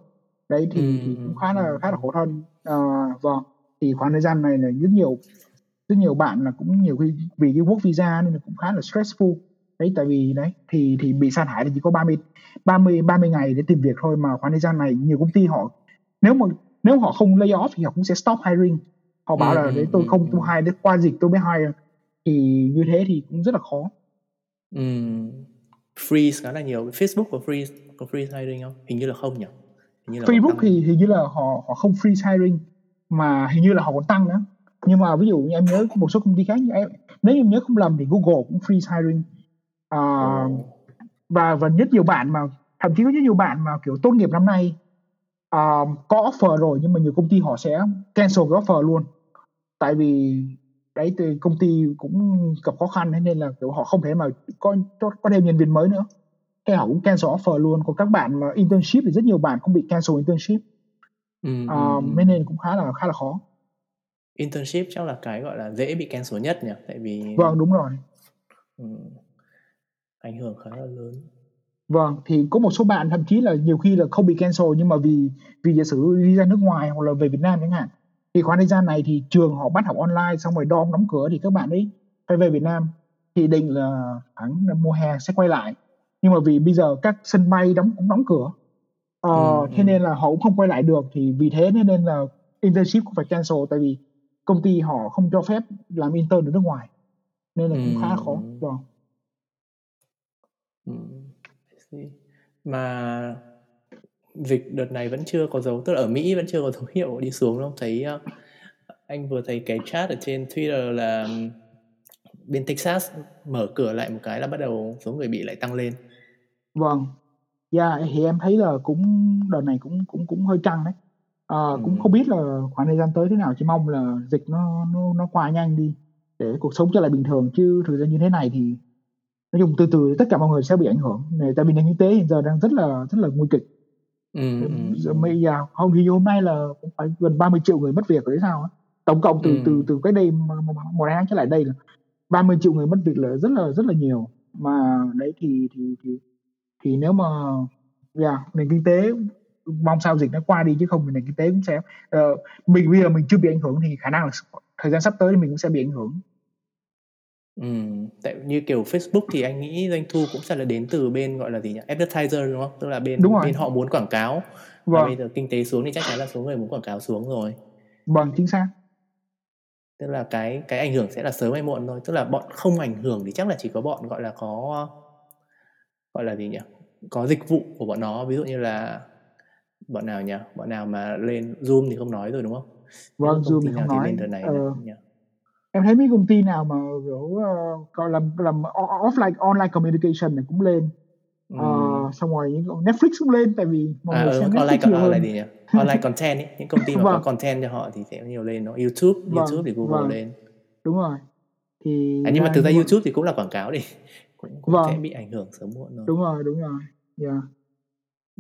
đấy thì, Ừ, thì ừ, cũng khá là ừ. khá là khổ thân à, vâng thì khoảng thời gian này là rất nhiều rất nhiều bạn là cũng nhiều khi vì cái work visa nên là cũng khá là stressful đấy tại vì đấy thì thì bị sa thải thì chỉ có 30 30 30 ngày để tìm việc thôi mà khoảng thời gian này nhiều công ty họ nếu mà nếu họ không lay off thì họ cũng sẽ stop hiring họ bảo Ừ, là ừ, để tôi không tôi hire để qua dịch tôi mới hire thì như thế thì cũng rất là khó Ừ. Freeze khá là nhiều. Facebook có freeze có freeze hiring không? Hình như là không nhỉ? Như là Facebook thì hình như là họ họ không freeze hiring mà hình như là họ còn tăng nữa. Nhưng mà ví dụ như em nhớ một số công ty khác như em nếu em nhớ không lầm thì Google cũng free hiring à, Ồ. và và rất nhiều bạn mà thậm chí có rất nhiều bạn mà kiểu tốt nghiệp năm nay à, có offer rồi nhưng mà nhiều công ty họ sẽ cancel cái offer luôn. Tại vì đấy thì công ty cũng gặp khó khăn nên là kiểu họ không thể mà có, có thêm nhân viên mới nữa thế họ cũng cancel offer luôn. Còn các bạn mà internship thì rất nhiều bạn cũng bị cancel internship. Ừ, à, ừ, ừ. thế nên cũng khá là khá là khó. Internship chắc là cái gọi là dễ bị cancel nhất nhỉ? Tại vì vâng đúng rồi. Ừ, ảnh hưởng khá là lớn. Vâng, thì có một số bạn thậm chí là nhiều khi là không bị cancel nhưng mà vì vì giả sử đi ra nước ngoài hoặc là về Việt Nam chẳng hạn thì khoảng thời gian này thì trường họ bắt học online xong rồi dom đóng cửa thì các bạn ấy phải về Việt Nam. Thì định là khoảng mùa hè sẽ quay lại nhưng mà vì bây giờ các sân bay đóng cũng đóng cửa. Ờ, Ừ, thế ừ. nên là họ cũng không quay lại được thì vì thế nên là internship cũng phải cancel tại vì công ty họ không cho phép làm intern ở nước ngoài. Nên là cũng khá là khó Ừ. vâng Ừ, mà dịch đợt này vẫn chưa có dấu tức là ở Mỹ vẫn chưa có dấu hiệu đi xuống đâu. Thấy uh, anh vừa thấy cái chat ở trên Twitter là bên Texas mở cửa lại một cái là bắt đầu số người bị lại tăng lên Vâng, yeah, thì em thấy là cũng đợt này cũng cũng cũng hơi căng đấy. Cũng ừ. không biết là khoảng thời gian tới thế nào, chỉ mong là dịch nó nó nó qua nhanh đi để cuộc sống trở lại bình thường chứ thực ra như thế này thì nói chung từ từ tất cả mọi người sẽ bị ảnh hưởng. Này, tại vì nền kinh tế hiện giờ đang rất là rất là nguy kịch. Ừ, ừ, Giờ mấy giờ hôm thì hôm nay là cũng phải gần 30 triệu người mất việc rồi đấy sao á. Tổng cộng từ Ừ. từ từ cái đây một tháng trở lại đây là 30 triệu người mất việc là rất là rất là nhiều. Mà đấy thì thì thì thì nếu mà yeah, nền kinh tế mong sao dịch nó qua đi chứ không thì nền kinh tế cũng sẽ ờ, mình bây giờ mình chưa bị ảnh hưởng thì khả năng là thời gian sắp tới thì mình cũng sẽ bị ảnh hưởng Ừ, tại như kiểu Facebook thì anh nghĩ doanh thu cũng sẽ là đến từ bên gọi là gì nhỉ? Advertiser đúng không? Tức là bên Đúng rồi. bên họ muốn quảng cáo. Và vâng bây giờ kinh tế xuống thì chắc chắn là số người muốn quảng cáo xuống rồi. vâng chính xác Tức là cái cái ảnh hưởng sẽ là sớm hay muộn thôi. Tức là bọn không ảnh hưởng thì chắc là chỉ có bọn gọi là có gọi là gì nhỉ? Có dịch vụ của bọn nó, ví dụ như là bọn nào nhỉ? Bọn nào mà lên Zoom thì không nói rồi đúng không? Vâng Zoom thì không thì nói lên đợt này Ờ, nữa nhỉ? em thấy mấy công ty nào mà kiểu uh, làm làm offline online communication này cũng lên Ừ. Ờ, xong rồi những Netflix cũng lên tại vì mọi à, người ừ, xem online Netflix nhiều con, là hơn gì nhỉ? Online content ấy, những công ty mà có vâng content cho họ thì sẽ nhiều lên nó YouTube, vâng YouTube thì Google vâng lên. đúng rồi thì À, nhưng mà thực ra YouTube thì cũng là quảng cáo đi, cũng cũng sẽ vâng bị ảnh hưởng sớm muộn thôi. đúng rồi đúng rồi yeah.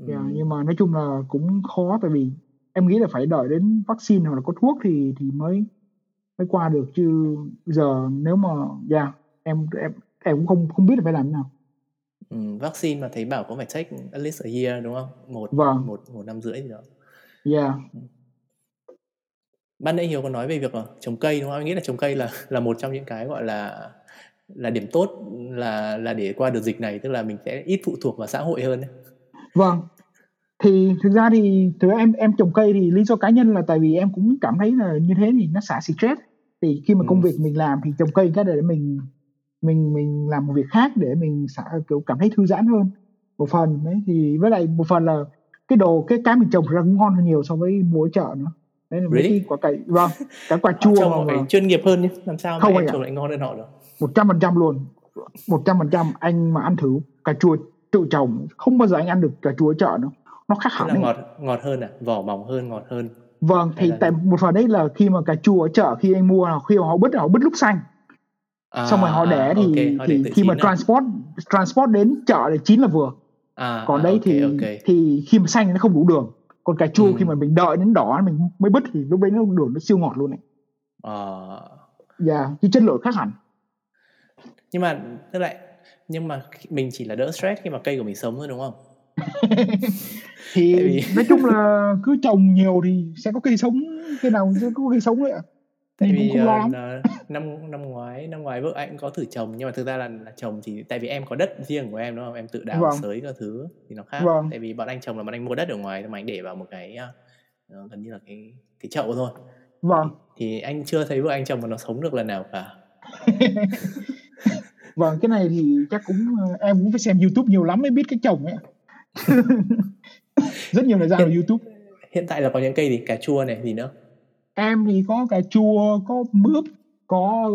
Yeah, Ừm, nhưng mà nói chung là cũng khó tại vì em nghĩ là phải đợi đến vaccine hoặc là có thuốc thì thì mới mới qua được chứ giờ nếu mà yeah, em em em cũng không không biết là phải làm thế nào ừm, vaccine mà thấy bảo cũng phải take at least a year đúng không? Một vâng một một năm rưỡi gì đó. yeah Ban nãy Hiếu có nói về việc trồng cây đúng không? Em nghĩ là trồng cây là là một trong những cái gọi là là điểm tốt là là để qua được dịch này, tức là mình sẽ ít phụ thuộc vào xã hội hơn. vâng thì thực ra thì thực ra em em trồng cây thì lý do cá nhân là tại vì em cũng cảm thấy là như thế thì nó xả stress thì khi mà công Ừm, việc mình làm thì trồng cây cái để mình mình mình làm một việc khác để mình xả kiểu cảm thấy thư giãn hơn một phần đấy thì với lại một phần là cái đồ cái cái mình trồng ra cũng ngon hơn nhiều so với mua ở chợ nữa đấy là really? quả cải vâng cái quả chua trồng mà, mà chuyên nghiệp hơn nhé. Làm sao mà không ạ trồng lại ngon hơn họ được? Một trăm phần trăm luôn một trăm phần trăm anh mà ăn thử cà chua tự trồng không bao giờ anh ăn được cà chua chợ nữa nó khác hẳn là ngọt ngọt hơn à? Vỏ mỏng hơn, ngọt hơn vâng thì là tại một phần đấy là khi mà cà chua ở chợ khi anh mua là khi mà họ bứt họ bứt lúc xanh xong rồi À họ để à thì họ để thì khi mà à? transport transport đến chợ để chín là vừa À còn à đấy ok thì ok. thì khi mà xanh nó không đủ đường còn cà chua khi Ừ. mà mình đợi đến đỏ mình mới bứt thì lúc đấy nó đường nó siêu ngọt luôn này Ờ. dạ chứ chất lượng khác hẳn Nhưng mà tức lại nhưng mà mình chỉ là đỡ stress khi mà cây của mình sống thôi đúng không? thì vì nói chung là cứ trồng nhiều thì sẽ có cây sống cây nào sẽ có cây sống đấy ạ tại cũng vì không lo lắm là năm năm ngoái năm ngoái vợ anh có thử trồng nhưng mà thực ra là, là trồng thì tại vì em có đất riêng của em đúng không? Em tự đào vâng sới các thứ thì nó khác. vâng Tại vì bọn anh trồng là bọn anh mua đất ở ngoài mà anh để vào một cái ờ, gần như là cái cái chậu thôi. vâng Thì, thì anh chưa thấy vợ anh trồng mà nó sống được lần nào cả. vâng cái này thì chắc cũng ờ, em cũng phải xem youtube nhiều lắm mới biết cái trồng ấy. Rất nhiều thời gian Hiện youtube. hiện tại là có những cây gì? Cà chua này gì nữa? Em thì có cà chua có mướp có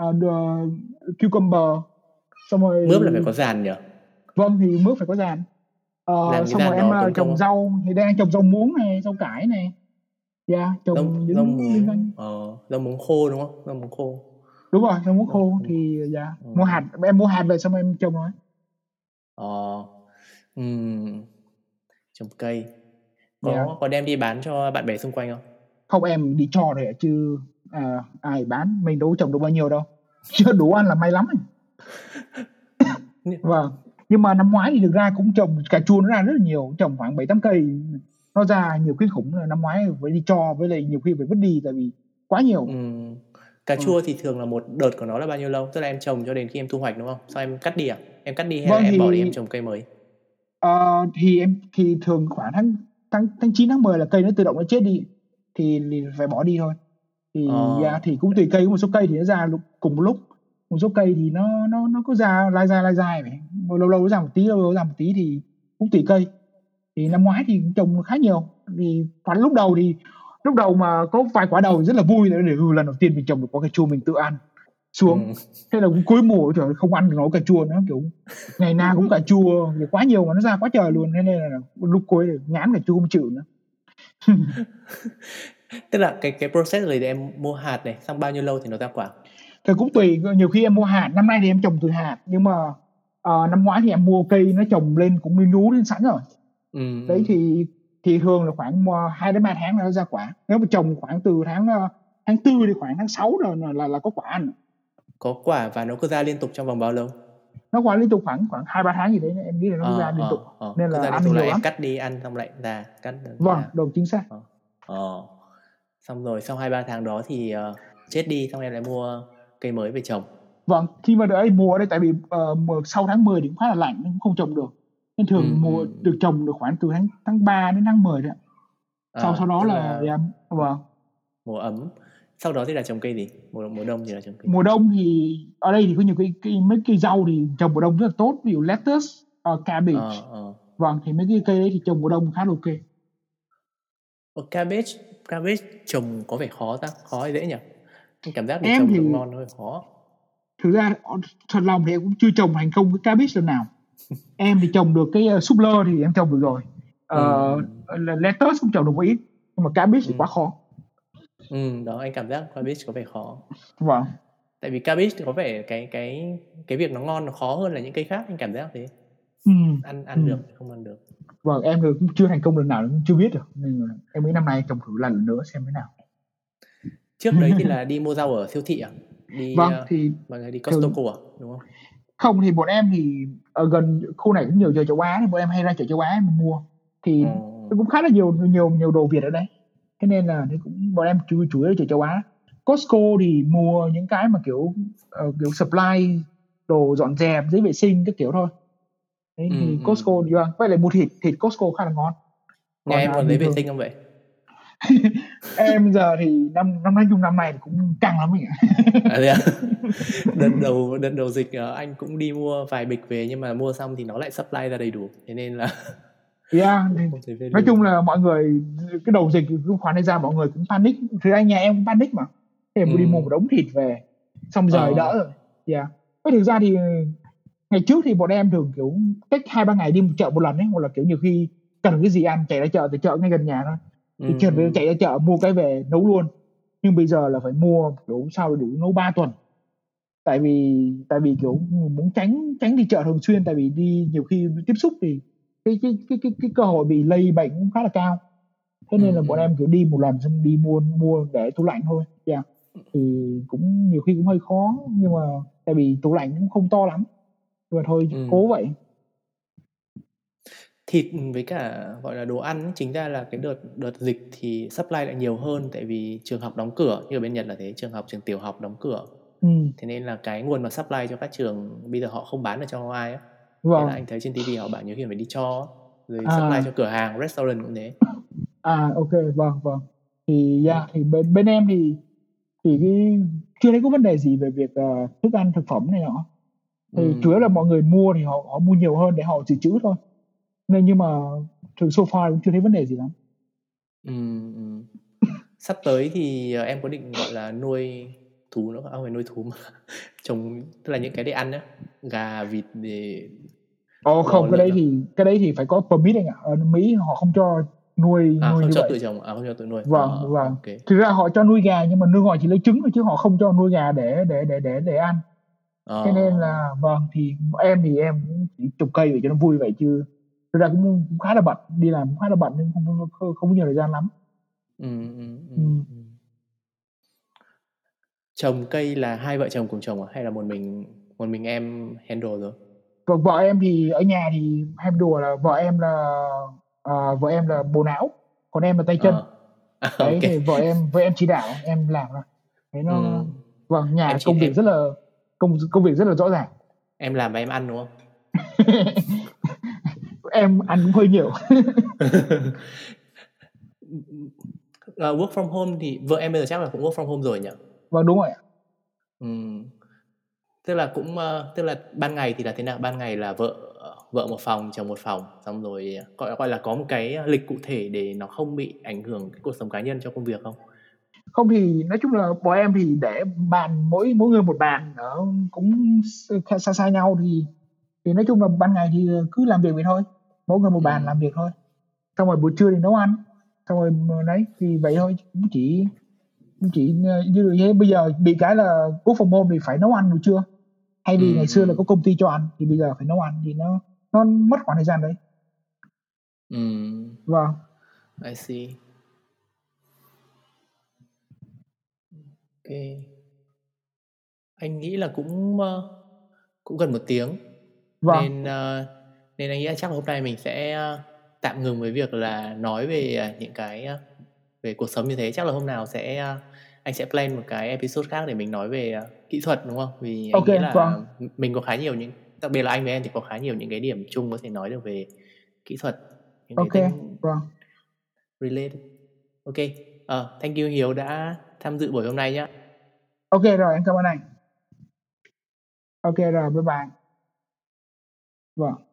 uh, uh, cucumber. Xong rồi mướp là phải có dàn nhỉ vâng thì mướp phải có dàn uh, xong rồi em uh, trồng rau thì đang trồng rau muống này rau cải này. Dạ yeah, trồng rau, những rau muống. ờ, rau muống khô đúng không? Rau muống khô đúng rồi rau muống khô thì dạ. Ừ. mua hạt em mua hạt về xong em trồng nó ờ um, trồng cây. Có yeah. có đem đi bán cho bạn bè xung quanh không? Không em đi cho rồi chứ à, ai bán mình đâu trồng được bao nhiêu đâu. Chưa đủ ăn là may lắm vâng nhưng mà năm ngoái thì thực ra cũng trồng cà chua nó ra rất là nhiều trồng khoảng bảy tám cây. Nó ra nhiều kinh khủng năm ngoái phải đi cho với lại nhiều khi phải vứt đi tại vì quá nhiều. Ừ. cà chua ừ. thì thường là một đợt của nó là bao nhiêu lâu? Tức là em trồng cho đến khi em thu hoạch đúng không? Sao em cắt đi à? Em cắt đi hay vâng, là em thì, bỏ đi em trồng cây mới? Uh, thì em thì thường khoảng tháng tháng tháng chín tháng 10 là cây nó tự động nó chết đi. Thì, thì phải bỏ đi thôi. Thì ờ. yeah, thì cũng tùy cây có một số cây thì nó ra cùng một lúc. Một số cây thì nó nó nó có ra lai ra lai dài vậy. Lâu lâu nó ra một tí lâu lâu ra một tí thì cũng tùy cây. Thì năm ngoái thì trồng khá nhiều. Thì khoảng lúc đầu thì lúc đầu mà có vài quả đầu rất là vui để ừ, lần đầu tiên mình trồng được có cà chua mình tự ăn xuống ừ. thế là cũng cuối mùa trời không ăn được nấu cà chua nữa kiểu ngày nào cũng cà chua thì quá nhiều mà nó ra quá trời luôn thế nên là lúc cuối ngán cà chua không chịu nữa tức là cái cái process này để em mua hạt này xong bao nhiêu lâu thì nó ra quả thì cũng tùy nhiều khi em mua hạt năm nay thì em trồng từ hạt nhưng mà uh, năm ngoái thì em mua cây nó trồng lên cũng nguyên nhú lên sẵn rồi ừ. đấy thì thì thường là khoảng hai đến ba tháng là nó ra quả. Nếu mà trồng khoảng từ tháng uh, tháng tư thì khoảng tháng 6 rồi là, là là có quả ăn có quả và nó cứ ra liên tục trong vòng bao lâu? Nó quả liên tục khoảng khoảng hai ba tháng gì đấy em nghĩ là nó ờ, ra liên tục. ờ, nên là ăn nhiều lắm. cắt đi ăn xong lại ra cắt vâng đúng chính xác. Ờ. ờ. xong rồi sau hai ba tháng đó thì uh, chết đi xong em lại mua cây mới về trồng. Vâng khi mà đợi mùa đây tại vì uh, sau tháng 10 thì cũng khá là lạnh nên cũng không trồng được nên thường ừ, mùa ừ. được trồng được khoảng từ tháng tháng 3 đến tháng 10 đấy sau à, sau đó là, là em vâng. mùa ấm. Sau đó thì là trồng cây gì? Mùa mùa đông thì là trồng cây mùa đông thì ở đây thì có nhiều cây, cây mấy cây rau thì trồng mùa đông rất là tốt ví dụ lettuce uh, cabbage. À, à. vâng thì mấy cái cây đấy thì trồng mùa đông khá là ok. Ở cabbage cabbage trồng có vẻ khó ta? Khó hay dễ nhỉ? Cảm giác em trồng thì ngon hơi khó. Thực ra thật lòng thì em cũng chưa trồng thành công cái cabbage lần nào em thì trồng được cái uh, súp lơ thì em trồng được rồi. Uh, ừ. lettuce cũng trồng được một ít nhưng mà cabbage thì ừ. quá khó. Ừ đó anh cảm giác cabbage có vẻ khó. Vâng. Tại vì cabbage thì có vẻ cái cái cái việc nó ngon nó khó hơn là những cây khác anh cảm giác thế. Ừ. ăn ăn ừ. được không ăn được. Vâng em cũng chưa thành công lần nào cũng chưa biết được. Nên em nghĩ năm nay trồng thử lần nữa xem thế nào. Trước đấy thì là đi mua rau ở siêu thị à? Đi vâng uh, thì mọi người đi Costco à đúng không không thì bọn em thì ở gần khu này cũng nhiều chợ châu Á thì bọn em hay ra chợ châu Á mà mua. Thì ừ. cũng khá là nhiều nhiều nhiều đồ Việt ở đây. Thế nên là thì cũng bọn em chủ chủ yếu chợ châu Á Costco thì mua những cái mà kiểu uh, kiểu supply đồ dọn dẹp giấy vệ sinh các kiểu thôi. Đấy, ừ, thì ừ. Costco thì vâng vậy là mua thịt thịt Costco khá là ngon. Nhà em còn giấy vệ sinh không vậy em giờ thì năm năm nói chung năm này cũng căng lắm anh ạ à, à? đợt đầu đợt đầu dịch ờ, anh cũng đi mua vài bịch về nhưng mà mua xong thì nó lại supply ra đầy đủ thế nên là yeah, nói chung là mọi người cái đầu dịch cũng khoản này ra mọi người cũng panic thì anh nhà em cũng panic mà thế ừ. đi mua một đống thịt về xong rồi ờ. đỡ rồi yeah. cái thực ra thì ngày trước thì bọn em thường kiểu cách hai ba ngày đi một chợ một lần ấy hoặc là kiểu nhiều khi cần cái gì ăn chạy ra chợ từ chợ ngay gần nhà thôi thì ừ. về chạy ra chợ mua cái về nấu luôn nhưng bây giờ là phải mua kiểu sao đủ nấu 3 tuần tại vì tại vì kiểu muốn tránh tránh đi chợ thường xuyên tại vì đi nhiều khi tiếp xúc thì cái cái cái cái, cái cơ hội bị lây bệnh cũng khá là cao thế nên ừ. là bọn em kiểu đi một lần xong đi mua mua để tủ lạnh thôi yeah. thì cũng nhiều khi cũng hơi khó nhưng mà tại vì tủ lạnh cũng không to lắm nhưng mà thôi ừ. cố vậy thịt với cả gọi là đồ ăn chính ra là cái đợt đợt dịch thì supply lại nhiều hơn tại vì trường học đóng cửa như ở bên Nhật là thế trường học trường tiểu học đóng cửa ừ. thế nên là cái nguồn mà supply cho các trường bây giờ họ không bán được cho ai á vâng. là anh thấy trên TV họ bảo nhiều khi phải đi cho rồi à. supply cho cửa hàng restaurant cũng thế à ok vâng vâng thì yeah, thì bên bên em thì thì cái chưa thấy có vấn đề gì về việc uh, thức ăn thực phẩm này nọ thì ừ. chủ yếu là mọi người mua thì họ họ mua nhiều hơn để họ dự trữ thôi nên nhưng mà thực so far cũng chưa thấy vấn đề gì lắm ừ, ừ. sắp tới thì ờ, em có định gọi là nuôi thú nữa không? À, không phải nuôi thú mà trồng tức là những cái để ăn á gà vịt để Ồ không, bò cái đấy à? thì cái đấy thì phải có permit anh ạ. Ở Mỹ họ không cho nuôi à nuôi không như cho vậy. tự trồng à không cho tự nuôi Vâng, Ờ, vâng. ok Thực ra họ cho nuôi gà nhưng mà nuôi họ chỉ lấy trứng thôi chứ họ không cho nuôi gà để để để để để ăn. Ờ, Thế nên là vâng thì em thì em cũng chỉ trồng cây để cho nó vui vậy chứ thực ra cũng, cũng khá là bận, đi làm cũng khá là bận nên không không, không, không có nhiều thời gian lắm. ừ, ừ, ừ, Ừ. ừ. trồng cây là hai vợ chồng cùng trồng à hay là một mình một mình em handle rồi Vâng, vợ em thì ở nhà thì hay đùa là vợ em là à, vợ em là bồ não, còn em là tay chân. Ờ. À, Đấy ok thì vợ em vợ em chỉ đạo, em làm thôi. Thế nó ừ. vâng nhà em công việc em rất là công công việc rất là rõ ràng. em làm và em ăn đúng không em ăn cũng hơi nhiều. Ờ, work from home thì vợ em bây giờ chắc là cũng work from home rồi nhỉ vâng đúng rồi ừ. tức là cũng ờ, tức là ban ngày thì là thế nào ban ngày là vợ vợ một phòng chồng một phòng xong rồi gọi gọi là có một cái lịch cụ thể để nó không bị ảnh hưởng cái cuộc sống cá nhân cho công việc không Không thì nói chung là bọn em thì để bàn mỗi mỗi người một bàn ở cũng xa xa, xa nhau thì thì nói chung là ban ngày thì cứ làm việc vậy thôi. Mỗi người một ừ. bàn làm việc thôi. Xong rồi buổi trưa thì nấu ăn. Xong rồi đấy thì vậy thôi cũng chỉ cũng chỉ ờ, như thế bây giờ bị cái là work from home thì phải nấu ăn buổi trưa hay vì ừ, ngày xưa ừ. là có công ty cho ăn thì bây giờ phải nấu ăn thì nó nó mất khoảng thời gian đấy ừ. vâng I see ok anh nghĩ là cũng ờ, cũng gần một tiếng vâng nên ờ, nên anh nghĩ là chắc là hôm nay mình sẽ ờ, tạm ngừng với việc là nói về ờ, những cái ờ, về cuộc sống như thế. Chắc là hôm nào sẽ anh sẽ plan một cái episode khác để mình nói về kỹ thuật đúng không? Vì anh ok nghĩ là vâng. mình có khá nhiều những đặc biệt là anh với em thì có khá nhiều những cái điểm chung có thể nói được về kỹ thuật những ok vâng. related. Ok Ờ, thank you Hiếu đã tham dự buổi hôm nay nhé ok rồi em cảm ơn anh. Ok rồi bye bye. Vâng